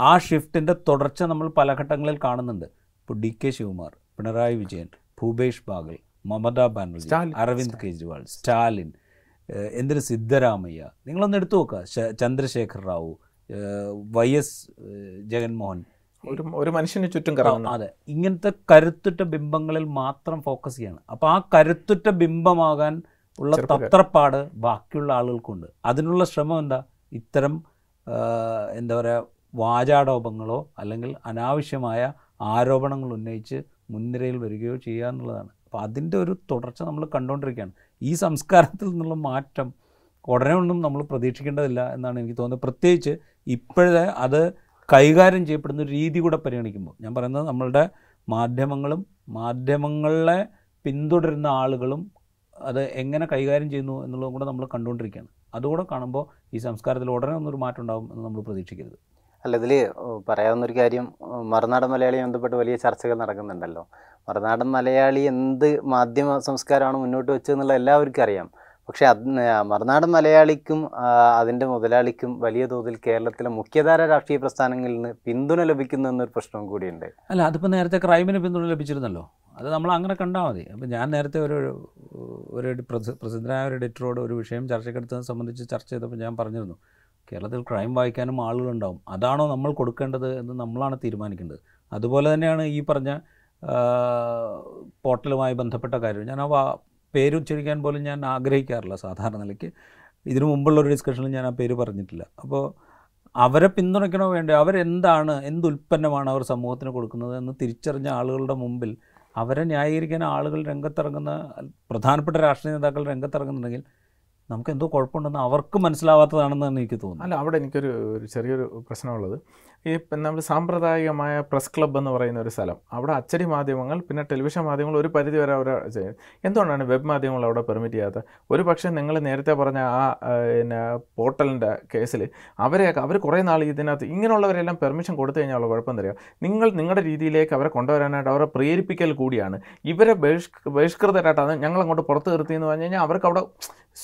ആ ഷിഫ്റ്റിന്റെ തുടർച്ച നമ്മൾ പല ഘട്ടങ്ങളിൽ കാണുന്നുണ്ട്. ഇപ്പോൾ ഡി കെ ശിവകുമാർ പിണറായി വിജയൻ ഭൂപേഷ് ബാഗൽ മമതാ ബാനർജി. അരവിന്ദ് കെജ്രിവാൾ സ്റ്റാലിൻ എന്തിന് സിദ്ധരാമയ്യ? നിങ്ങളൊന്ന് എടുത്തു നോക്കുക. Chandrashekar Rao Y S Jaganmohan.
ഒരു ഒരു മനുഷ്യന് ചുറ്റും കറങ്ങുന്നു.
അതെ. ഇങ്ങനത്തെ കരുത്തുറ്റ ബിംബങ്ങളിൽ മാത്രം ഫോക്കസ് ചെയ്യാണ്. അപ്പോൾ ആ കരുത്തുറ്റ ബിംബമാകാൻ ഉള്ള. തത്രപ്പാട് ബാക്കിയുള്ള ആളുകൾക്കുണ്ട്. അതിനുള്ള ശ്രമം എന്താ? ഇത്തരം എന്താ പറയുക വാചാടോപങ്ങളോ അല്ലെങ്കിൽ അനാവശ്യമായ ആരോപണങ്ങൾ ഉന്നയിച്ച് മുൻനിരയിൽ വരികയോ ചെയ്യുക എന്നുള്ളതാണ്. അപ്പോൾ അതിന്റെ ഒരു തുടർച്ച നമ്മൾ കണ്ടുകൊണ്ടിരിക്കുകയാണ്. ഈ സംസ്കാരത്തിൽ നിന്നുള്ള മാറ്റം ഉടനെ ഒന്നും നമ്മൾ പ്രതീക്ഷിക്കേണ്ടതില്ല എന്നാണ് എനിക്ക് തോന്നുന്നത്. പ്രത്യേകിച്ച് ഇപ്പോഴത്തെ അത് കൈകാര്യം ചെയ്യപ്പെടുന്ന ഒരു രീതി കൂടെ പരിഗണിക്കുമ്പോൾ ഞാൻ പറയുന്നത് നമ്മളുടെ മാധ്യമങ്ങളും മാധ്യമങ്ങളെ പിന്തുടരുന്ന ആളുകളും അത് എങ്ങനെ കൈകാര്യം ചെയ്യുന്നു എന്നുള്ളതും കൂടെ നമ്മൾ കണ്ടുകൊണ്ടിരിക്കുകയാണ്. അതുകൂടെ കാണുമ്പോൾ ഈ സംസ്കാരത്തിൽ ഉടനെ ഒന്നൊരു മാറ്റം ഉണ്ടാകും എന്ന് നമ്മൾ പ്രതീക്ഷിക്കരുത്.
അല്ല ഇതിൽ പറയാവുന്ന ഒരു കാര്യം മറുനാടൻ മലയാളി ബന്ധപ്പെട്ട് വലിയ ചർച്ചകൾ നടക്കുന്നുണ്ടല്ലോ. മറുനാടൻ മലയാളി എന്ത് മാധ്യമ സംസ്കാരമാണ് മുന്നോട്ട് വെച്ചതെന്നുള്ള എല്ലാവർക്കും അറിയാം. പക്ഷേ അത് മറുനാടൻ മലയാളിക്കും അതിന്റെ മുതലാളിക്കും വലിയ തോതിൽ കേരളത്തിലെ മുഖ്യധാര രാഷ്ട്രീയ പ്രസ്ഥാനങ്ങളിൽ നിന്ന് പിന്തുണ ലഭിക്കുന്നു എന്നൊരു പ്രശ്നവും കൂടിയുണ്ട്.
അല്ല അതിപ്പോൾ നേരത്തെ ക്രൈമിന് പിന്തുണ ലഭിച്ചിരുന്നല്ലോ. അത് നമ്മൾ അങ്ങനെ കണ്ടാൽ മതി. അപ്പോൾ ഞാൻ നേരത്തെ ഒരു ഒരു പ്രസി- പ്രസിദ്ധനായ ഒരു എഡിറ്ററോട് ഒരു വിഷയം ചർച്ചയ്ക്കെടുത്തത് സംബന്ധിച്ച് ചർച്ച ചെയ്തപ്പോൾ ഞാൻ പറഞ്ഞിരുന്നു. കേരളത്തിൽ ക്രൈം വായിക്കാനും ആളുകളുണ്ടാവും. അതാണോ നമ്മൾ കൊടുക്കേണ്ടത് എന്ന് നമ്മളാണ് തീരുമാനിക്കേണ്ടത്. അതുപോലെ തന്നെയാണ് ഈ പറഞ്ഞ പോർട്ടലുമായി ബന്ധപ്പെട്ട കാര്യം. ഞാൻ ആ പേര് ഉച്ചരിക്കാൻ പോലും ഞാൻ ആഗ്രഹിക്കാറില്ല സാധാരണ നിലയ്ക്ക്. ഇതിനു മുമ്പുള്ള ഒരു ഡിസ്കഷനിൽ ഞാൻ ആ പേര് പറഞ്ഞിട്ടില്ല. അപ്പോൾ അവരെ പിന്തുണയ്ക്കണോ വേണ്ടോ അവരെന്താണ് എന്ത് ഉൽപ്പന്നമാണ് അവർ സമൂഹത്തിന് കൊടുക്കുന്നത് എന്ന് തിരിച്ചറിഞ്ഞ ആളുകളുടെ മുമ്പിൽ അവരെ ന്യായീകരിക്കാൻ ആളുകൾ രംഗത്തിറങ്ങുന്ന പ്രധാനപ്പെട്ട രാഷ്ട്രീയ നേതാക്കൾ രംഗത്തിറങ്ങുന്നുണ്ടെങ്കിൽ നമുക്ക് എന്തോ കുഴപ്പമുണ്ടെന്ന് അവർക്ക് മനസ്സിലാവാത്തതാണെന്നാണ് എനിക്ക് തോന്നുന്നു
അല്ല അവിടെ എനിക്കൊരു ചെറിയൊരു പ്രശ്നമുള്ളത്. ഈ നമ്മൾ സാമ്പ്രദായികമായ പ്രസ് ക്ലബ്ബ് എന്ന് പറയുന്ന ഒരു സ്ഥലം. അവിടെ അച്ചടി മാധ്യമങ്ങൾ പിന്നെ ടെലിവിഷൻ മാധ്യമങ്ങൾ ഒരു പരിധി വരെ അവർ ചെയ്യും എന്തുകൊണ്ടാണ് വെബ് മാധ്യമങ്ങൾ അവിടെ പെർമിറ്റ് ചെയ്യാത്തത്? ഒരു പക്ഷേ നിങ്ങൾ നേരത്തെ പറഞ്ഞ ആ ആ, പിന്നെ പോർട്ടലിന്റെ കേസിൽ അവരെ അവർ കുറേ നാൾ ഇതിനകത്ത് ഇങ്ങനെയുള്ളവരെല്ലാം പെർമിഷൻ കൊടുത്തു കഴിഞ്ഞാൽ കുഴപ്പം തരിക നിങ്ങൾ നിങ്ങളുടെ രീതിയിലേക്ക് അവരെ കൊണ്ടുവരാനായിട്ട് അവരെ പ്രേരിപ്പിക്കൽ കൂടിയാണ്. ഇവരെ ബഹിഷ് ബഹിഷ്കൃതരായിട്ടാണ് ഞങ്ങൾ അങ്ങോട്ട് പുറത്ത് നിർത്തിയെന്ന് പറഞ്ഞു കഴിഞ്ഞാൽ അവർക്ക് അവിടെ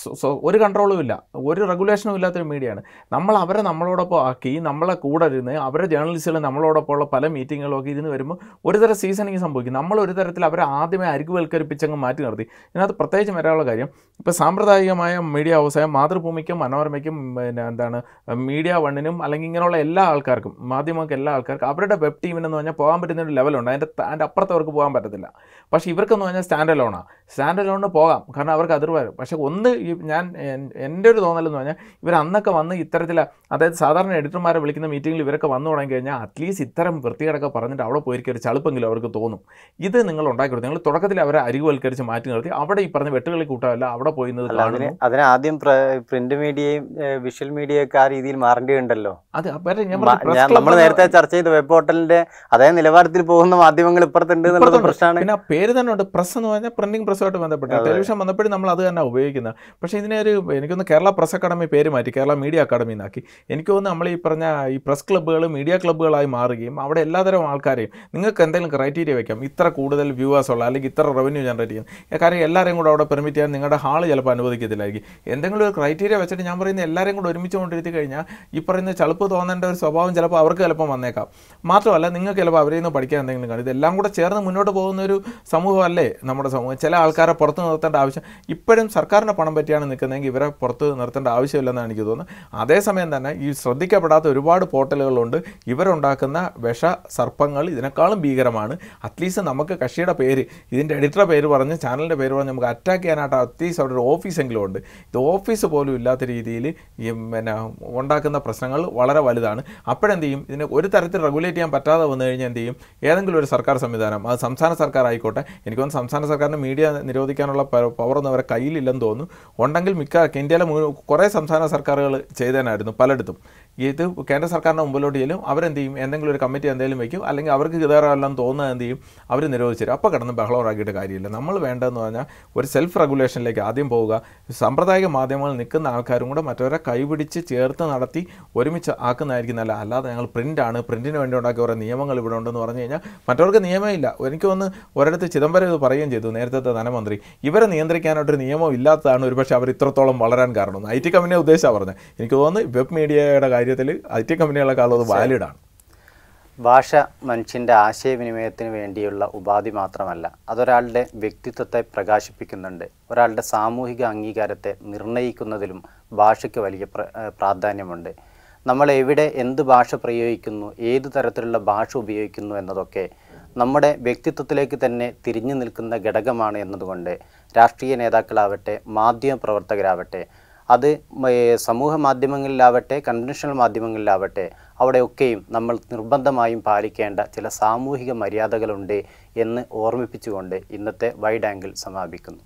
സ്വ- ഒരു കൺട്രോളും ഇല്ല. ഒരു റെഗുലേഷനും ഇല്ലാത്തൊരു മീഡിയയാണ് നമ്മൾ അവരെ നമ്മളോടൊപ്പം ആക്കി നമ്മളെ കൂടെ ഇരുന്ന് അവരെ ജേർണലിസ്റ്റുകൾ നമ്മളോടൊപ്പം ഉള്ള പല മീറ്റിങ്ങുകളും ഒക്കെ ഇരുന്ന് വരുമ്പോൾ ഒരു തരം സീസണിങ് സംഭവിക്കും. നമ്മൾ ഒരു തരത്തിൽ അവരെ ആദ്യമേ അരികുവൽക്കരിപ്പിച്ചങ്ങ് മാറ്റി നിർത്തി. ഇതിനകത്ത് പ്രത്യേകിച്ച് വരാനുള്ള കാര്യം ഇപ്പോൾ സാമ്പ്രദായികമായ മീഡിയ വ്യവസായം മാതൃഭൂമിക്കും മനോരമയ്ക്കും പിന്നെ എന്താണ് മീഡിയ വണ്ണിനും അല്ലെങ്കിൽ ഇങ്ങനെയുള്ള എല്ലാ ആൾക്കാർക്കും മാധ്യമങ്ങൾക്ക് എല്ലാ ആൾക്കാർക്കും അവരുടെ വെബ് ടീമിനെന്ന് പറഞ്ഞാൽ പോകാൻ പറ്റുന്ന ഒരു ലെവലുണ്ട് അതിന്റെ അതിന്റെ അപ്പുറത്ത് അവർക്ക് പോകാൻ പറ്റത്തില്ല. പക്ഷേ ഇവർക്കെന്ന് പറഞ്ഞാൽ സ്റ്റാൻഡ് സ്റ്റാൻഡ് ലോണിന് പോകാം. കാരണം അവർക്ക് അതിർവാരും പക്ഷേ ഒന്ന് ഈ ഞാൻ എന്റെ ഒരു തോന്നലെന്ന് പറഞ്ഞാൽ ഇവർ അന്നൊക്കെ വന്ന് ഇത്തരത്തിൽ അതായത് സാധാരണ എഡിറ്റർമാരെ വിളിക്കുന്ന മീറ്റിങ്ങിൽ ഇവരൊക്കെ വന്നു തുടങ്ങി കഴിഞ്ഞാൽ അറ്റ്ലീസ്റ്റ് ഇത്തരം വൃത്തികേടൊക്കെ പറഞ്ഞിട്ട് അവിടെ പോയിരിക്കും. ഒരു ചളുപ്പെങ്കിലും അവർക്ക് തോന്നും. ഇത് നിങ്ങൾ ഉണ്ടാക്കി കൊടുത്തു നിങ്ങൾ തുടക്കത്തിൽ അവരെ അരികുവൽക്കരിച്ച് മാറ്റി നിർത്തി. അവിടെ ഈ പറഞ്ഞ വെട്ടുകളി കൂട്ടമല്ല അവിടെ
പോയിരുന്നത് അതിന് ആദ്യം പ്രിന്റ് മീഡിയയും വിഷ്വൽ മീഡിയയൊക്കെ ആ രീതിയിൽ മാറേണ്ടിയുണ്ടല്ലോ
അത്
നമ്മൾ നേരത്തെ ചർച്ച ചെയ്ത വെബ് പോർട്ടലിന്റെ അതേ നിലവാരത്തിൽ പോകുന്ന മാധ്യമങ്ങൾ ഇപ്പുറത്തുണ്ട് പ്രശ്നമാണ്.
പിന്നെ പേര് തന്നെ ഉണ്ട്. പ്രസ് എന്ന് പറഞ്ഞാൽ പ്രിന്റിംഗ് പ്രസ്സുമായിട്ട് ബന്ധപ്പെട്ട്. ടെലിവിഷൻ വന്നപ്പോഴും നമ്മൾ അത് തന്നെ ഉപയോഗിക്കുന്നത് പക്ഷേ ഇതിനെ ഒരു എനിക്കൊന്ന് കേരള പ്രസ് അക്കാഡമി പേര് മാറ്റി കേരള മീഡിയ അക്കാഡമി എന്നാക്കി. എനിക്ക് തോന്നുന്നു നമ്മൾ ഈ പറഞ്ഞ ഈ പ്രസ് ക്ലബ്ബുകൾ മീഡിയ ക്ലബ്ബുകളായി മാറുകയും അവിടെ എല്ലാതരം ആൾക്കാരെയും നിങ്ങൾക്ക് എന്തെങ്കിലും ക്രൈറ്റീരിയ വയ്ക്കാം. ഇത്ര കൂടുതൽ വ്യൂവേഴ്സ് ഉള്ള അല്ലെങ്കിൽ ഇത്ര റവന്യൂ ജനറേറ്റ് കാരണം കാര്യം എല്ലാവരെയും കൂടെ അവിടെ പെർമിറ്റ് ചെയ്യാൻ നിങ്ങളുടെ ഹാൾ ചിലപ്പോൾ അനുവദിക്കത്തില്ലായിരിക്കും. എന്തെങ്കിലും ഒരു ക്രൈറ്റീരിയ വെച്ചിട്ട് ഞാൻ പറയുന്നത് എല്ലാവരെയും കൂടെ ഒരുമിച്ച് കൊണ്ടിരുത്തി കഴിഞ്ഞാൽ ഈ പറയുന്ന ചളുപ്പ് തോന്നേണ്ട ഒരു സ്വഭാവം ചിലപ്പോൾ അവർക്ക് ചിലപ്പോൾ വന്നേക്കാം. മാത്രമല്ല നിങ്ങൾക്ക് ചിലപ്പോൾ അവരെയൊന്നും നിന്ന് പഠിക്കാൻ എന്തെങ്കിലും കാണും. ഇതെല്ലാം കൂടെ ചേർന്ന് മുന്നോട്ട് പോകുന്ന ഒരു സമൂഹമല്ലേ നമ്മുടെ സമൂഹം? ചില ആൾക്കാരെ പുറത്ത് നിർത്തേണ്ട ആവശ്യം ഇപ്പോഴും സർക്കാരിന്റെ പണം പറ്റിയാണ് നിൽക്കുന്നതെങ്കിൽ ഇവരെ പുറത്ത് നിർത്തേണ്ട ആവശ്യമില്ലെന്നാണ് എനിക്ക് തോന്നുന്നത്. അതേസമയം തന്നെ ഈ ശ്രദ്ധിക്കപ്പെടാത്ത ഒരുപാട് പോർട്ടലുകളുണ്ട്. ഇവരുണ്ടാക്കുന്ന വിഷ സർപ്പങ്ങൾ ഇതിനേക്കാളും ഭീകരമാണ്. അറ്റ്ലീസ്റ്റ് നമുക്ക് കക്ഷിയുടെ പേര് ഇതിന്റെ എഡിറ്ററുടെ പേര് പറഞ്ഞ് ചാനലിന്റെ പേര് പറഞ്ഞ് നമുക്ക് അറ്റാക്ക് ചെയ്യാനായിട്ട് അറ്റ്ലീസ്റ്റ് അവിടെ ഒരു ഓഫീസെങ്കിലും ഉണ്ട്. ഇത് ഓഫീസ് പോലും ഇല്ലാത്ത രീതിയിൽ ഈ പിന്നെ ഉണ്ടാക്കുന്ന പ്രശ്നങ്ങൾ വളരെ വലുതാണ്. അപ്പോഴെന്ത് ചെയ്യും? ഇതിനെ ഒരു തരത്തിൽ റെഗുലേറ്റ് ചെയ്യാൻ പറ്റാതെ വന്നു കഴിഞ്ഞാൽ എന്ത് ചെയ്യും? ഏതെങ്കിലും ഒരു സർക്കാർ സംവിധാനം അത് സംസ്ഥാന സർക്കാർ ആയിക്കോട്ടെ. എനിക്കൊന്ന് സംസ്ഥാന സർക്കാരിന് മീഡിയ നിരോധിക്കാനുള്ള പവറൊന്നും അവരെ കയ്യിലില്ലെന്ന് തോന്നുന്നു. ഉണ്ടെങ്കിൽ മിക്ക ഇന്ത്യയിലെ കുറേ സംസ്ഥാന സർക്കാരുകൾ ചെയ്തേനായിരുന്നു പലയിടത്തും. ഇത് കേന്ദ്ര സർക്കാരിന്റെ മുമ്പിലോട്ട് ചെല്ലും. അവരെന്ത് ചെയ്യും? എന്തെങ്കിലും ഒരു കമ്മിറ്റി എന്തെങ്കിലും വയ്ക്കും അല്ലെങ്കിൽ അവർക്ക് കയറാമെല്ലാം തോന്നുന്നത് എന്ത് ചെയ്യും? അവർ നിരോധിച്ചു തരും. അപ്പോൾ കിടന്ന് ബഹളമാക്കിയിട്ട് കാര്യമില്ല. നമ്മൾ വേണ്ടതെന്ന് പറഞ്ഞാൽ ഒരു സെൽഫ് റെഗുലേഷനിലേക്ക് ആദ്യം പോവുക. സാമ്പ്രദായിക മാധ്യമങ്ങളിൽ നിൽക്കുന്ന ആൾക്കാരും കൂടെ മറ്റവരെ കൈപിടിച്ച് ചേർത്ത് നടത്തി ഒരുമിച്ച് ആക്കുന്നതായിരിക്കും നല്ല അല്ലാതെ ഞങ്ങൾ പ്രിന്റാണ് പ്രിന്റിന് വേണ്ടി ഉണ്ടാക്കിയ കുറേ നിയമങ്ങൾ ഇവിടെ ഉണ്ടെന്ന് പറഞ്ഞു കഴിഞ്ഞാൽ മറ്റവർക്ക് നിയമമില്ല. എനിക്ക് ഒന്ന് ഒരിടത്ത് ചിദംബരം ഇത് പറയുകയും ചെയ്തു. നേരത്തെ ധനമന്ത്രി ഇവരെ നിയന്ത്രിക്കാനായിട്ടൊരു നിയമം ഇല്ലാത്തതാണ് ഒരുപക്ഷെ അവർ ഇത്രത്തോളം വളരാൻ കാരണം. ഐ ടി കമ്പനിയെ ഉദ്ദേശിച്ചാണ് പറഞ്ഞത്. എനിക്ക് തോന്നുന്നു വെബ് മീഡിയയുടെ കാര്യത്തിൽ ഐ ടി കമ്പനികളെക്കാളും അത് വാലിഡാണ്
ഭാഷ മനുഷ്യന്റെ ആശയവിനിമയത്തിന് വേണ്ടിയുള്ള ഉപാധി മാത്രമല്ല അതൊരാളുടെ വ്യക്തിത്വത്തെ പ്രകാശിപ്പിക്കുന്നുണ്ട്. ഒരാളുടെ സാമൂഹിക അംഗീകാരത്തെ നിർണയിക്കുന്നതിലും ഭാഷയ്ക്ക് വലിയ പ്ര- പ്രാധാന്യമുണ്ട്. നമ്മൾ എവിടെ എന്ത് ഭാഷ പ്രയോഗിക്കുന്നു ഏത് തരത്തിലുള്ള ഭാഷ ഉപയോഗിക്കുന്നു എന്നതൊക്കെ നമ്മുടെ വ്യക്തിത്വത്തിലേക്ക് തന്നെ തിരിഞ്ഞു നിൽക്കുന്ന ഘടകമാണ് എന്നതുകൊണ്ട് രാഷ്ട്രീയ നേതാക്കളാവട്ടെ മാധ്യമ പ്രവർത്തകരാവട്ടെ അത് സമൂഹ മാധ്യമങ്ങളിലാവട്ടെ കൺവെൻഷണൽ മാധ്യമങ്ങളിലാവട്ടെ അവിടെയൊക്കെയും നമ്മൾ നിർബന്ധമായും പാലിക്കേണ്ട ചില സാമൂഹിക മര്യാദകളുണ്ട് എന്ന് ഓർമ്മിപ്പിച്ചുകൊണ്ട് ഇന്നത്തെ വൈഡ് ആംഗിൾ സമാപിക്കുന്നു.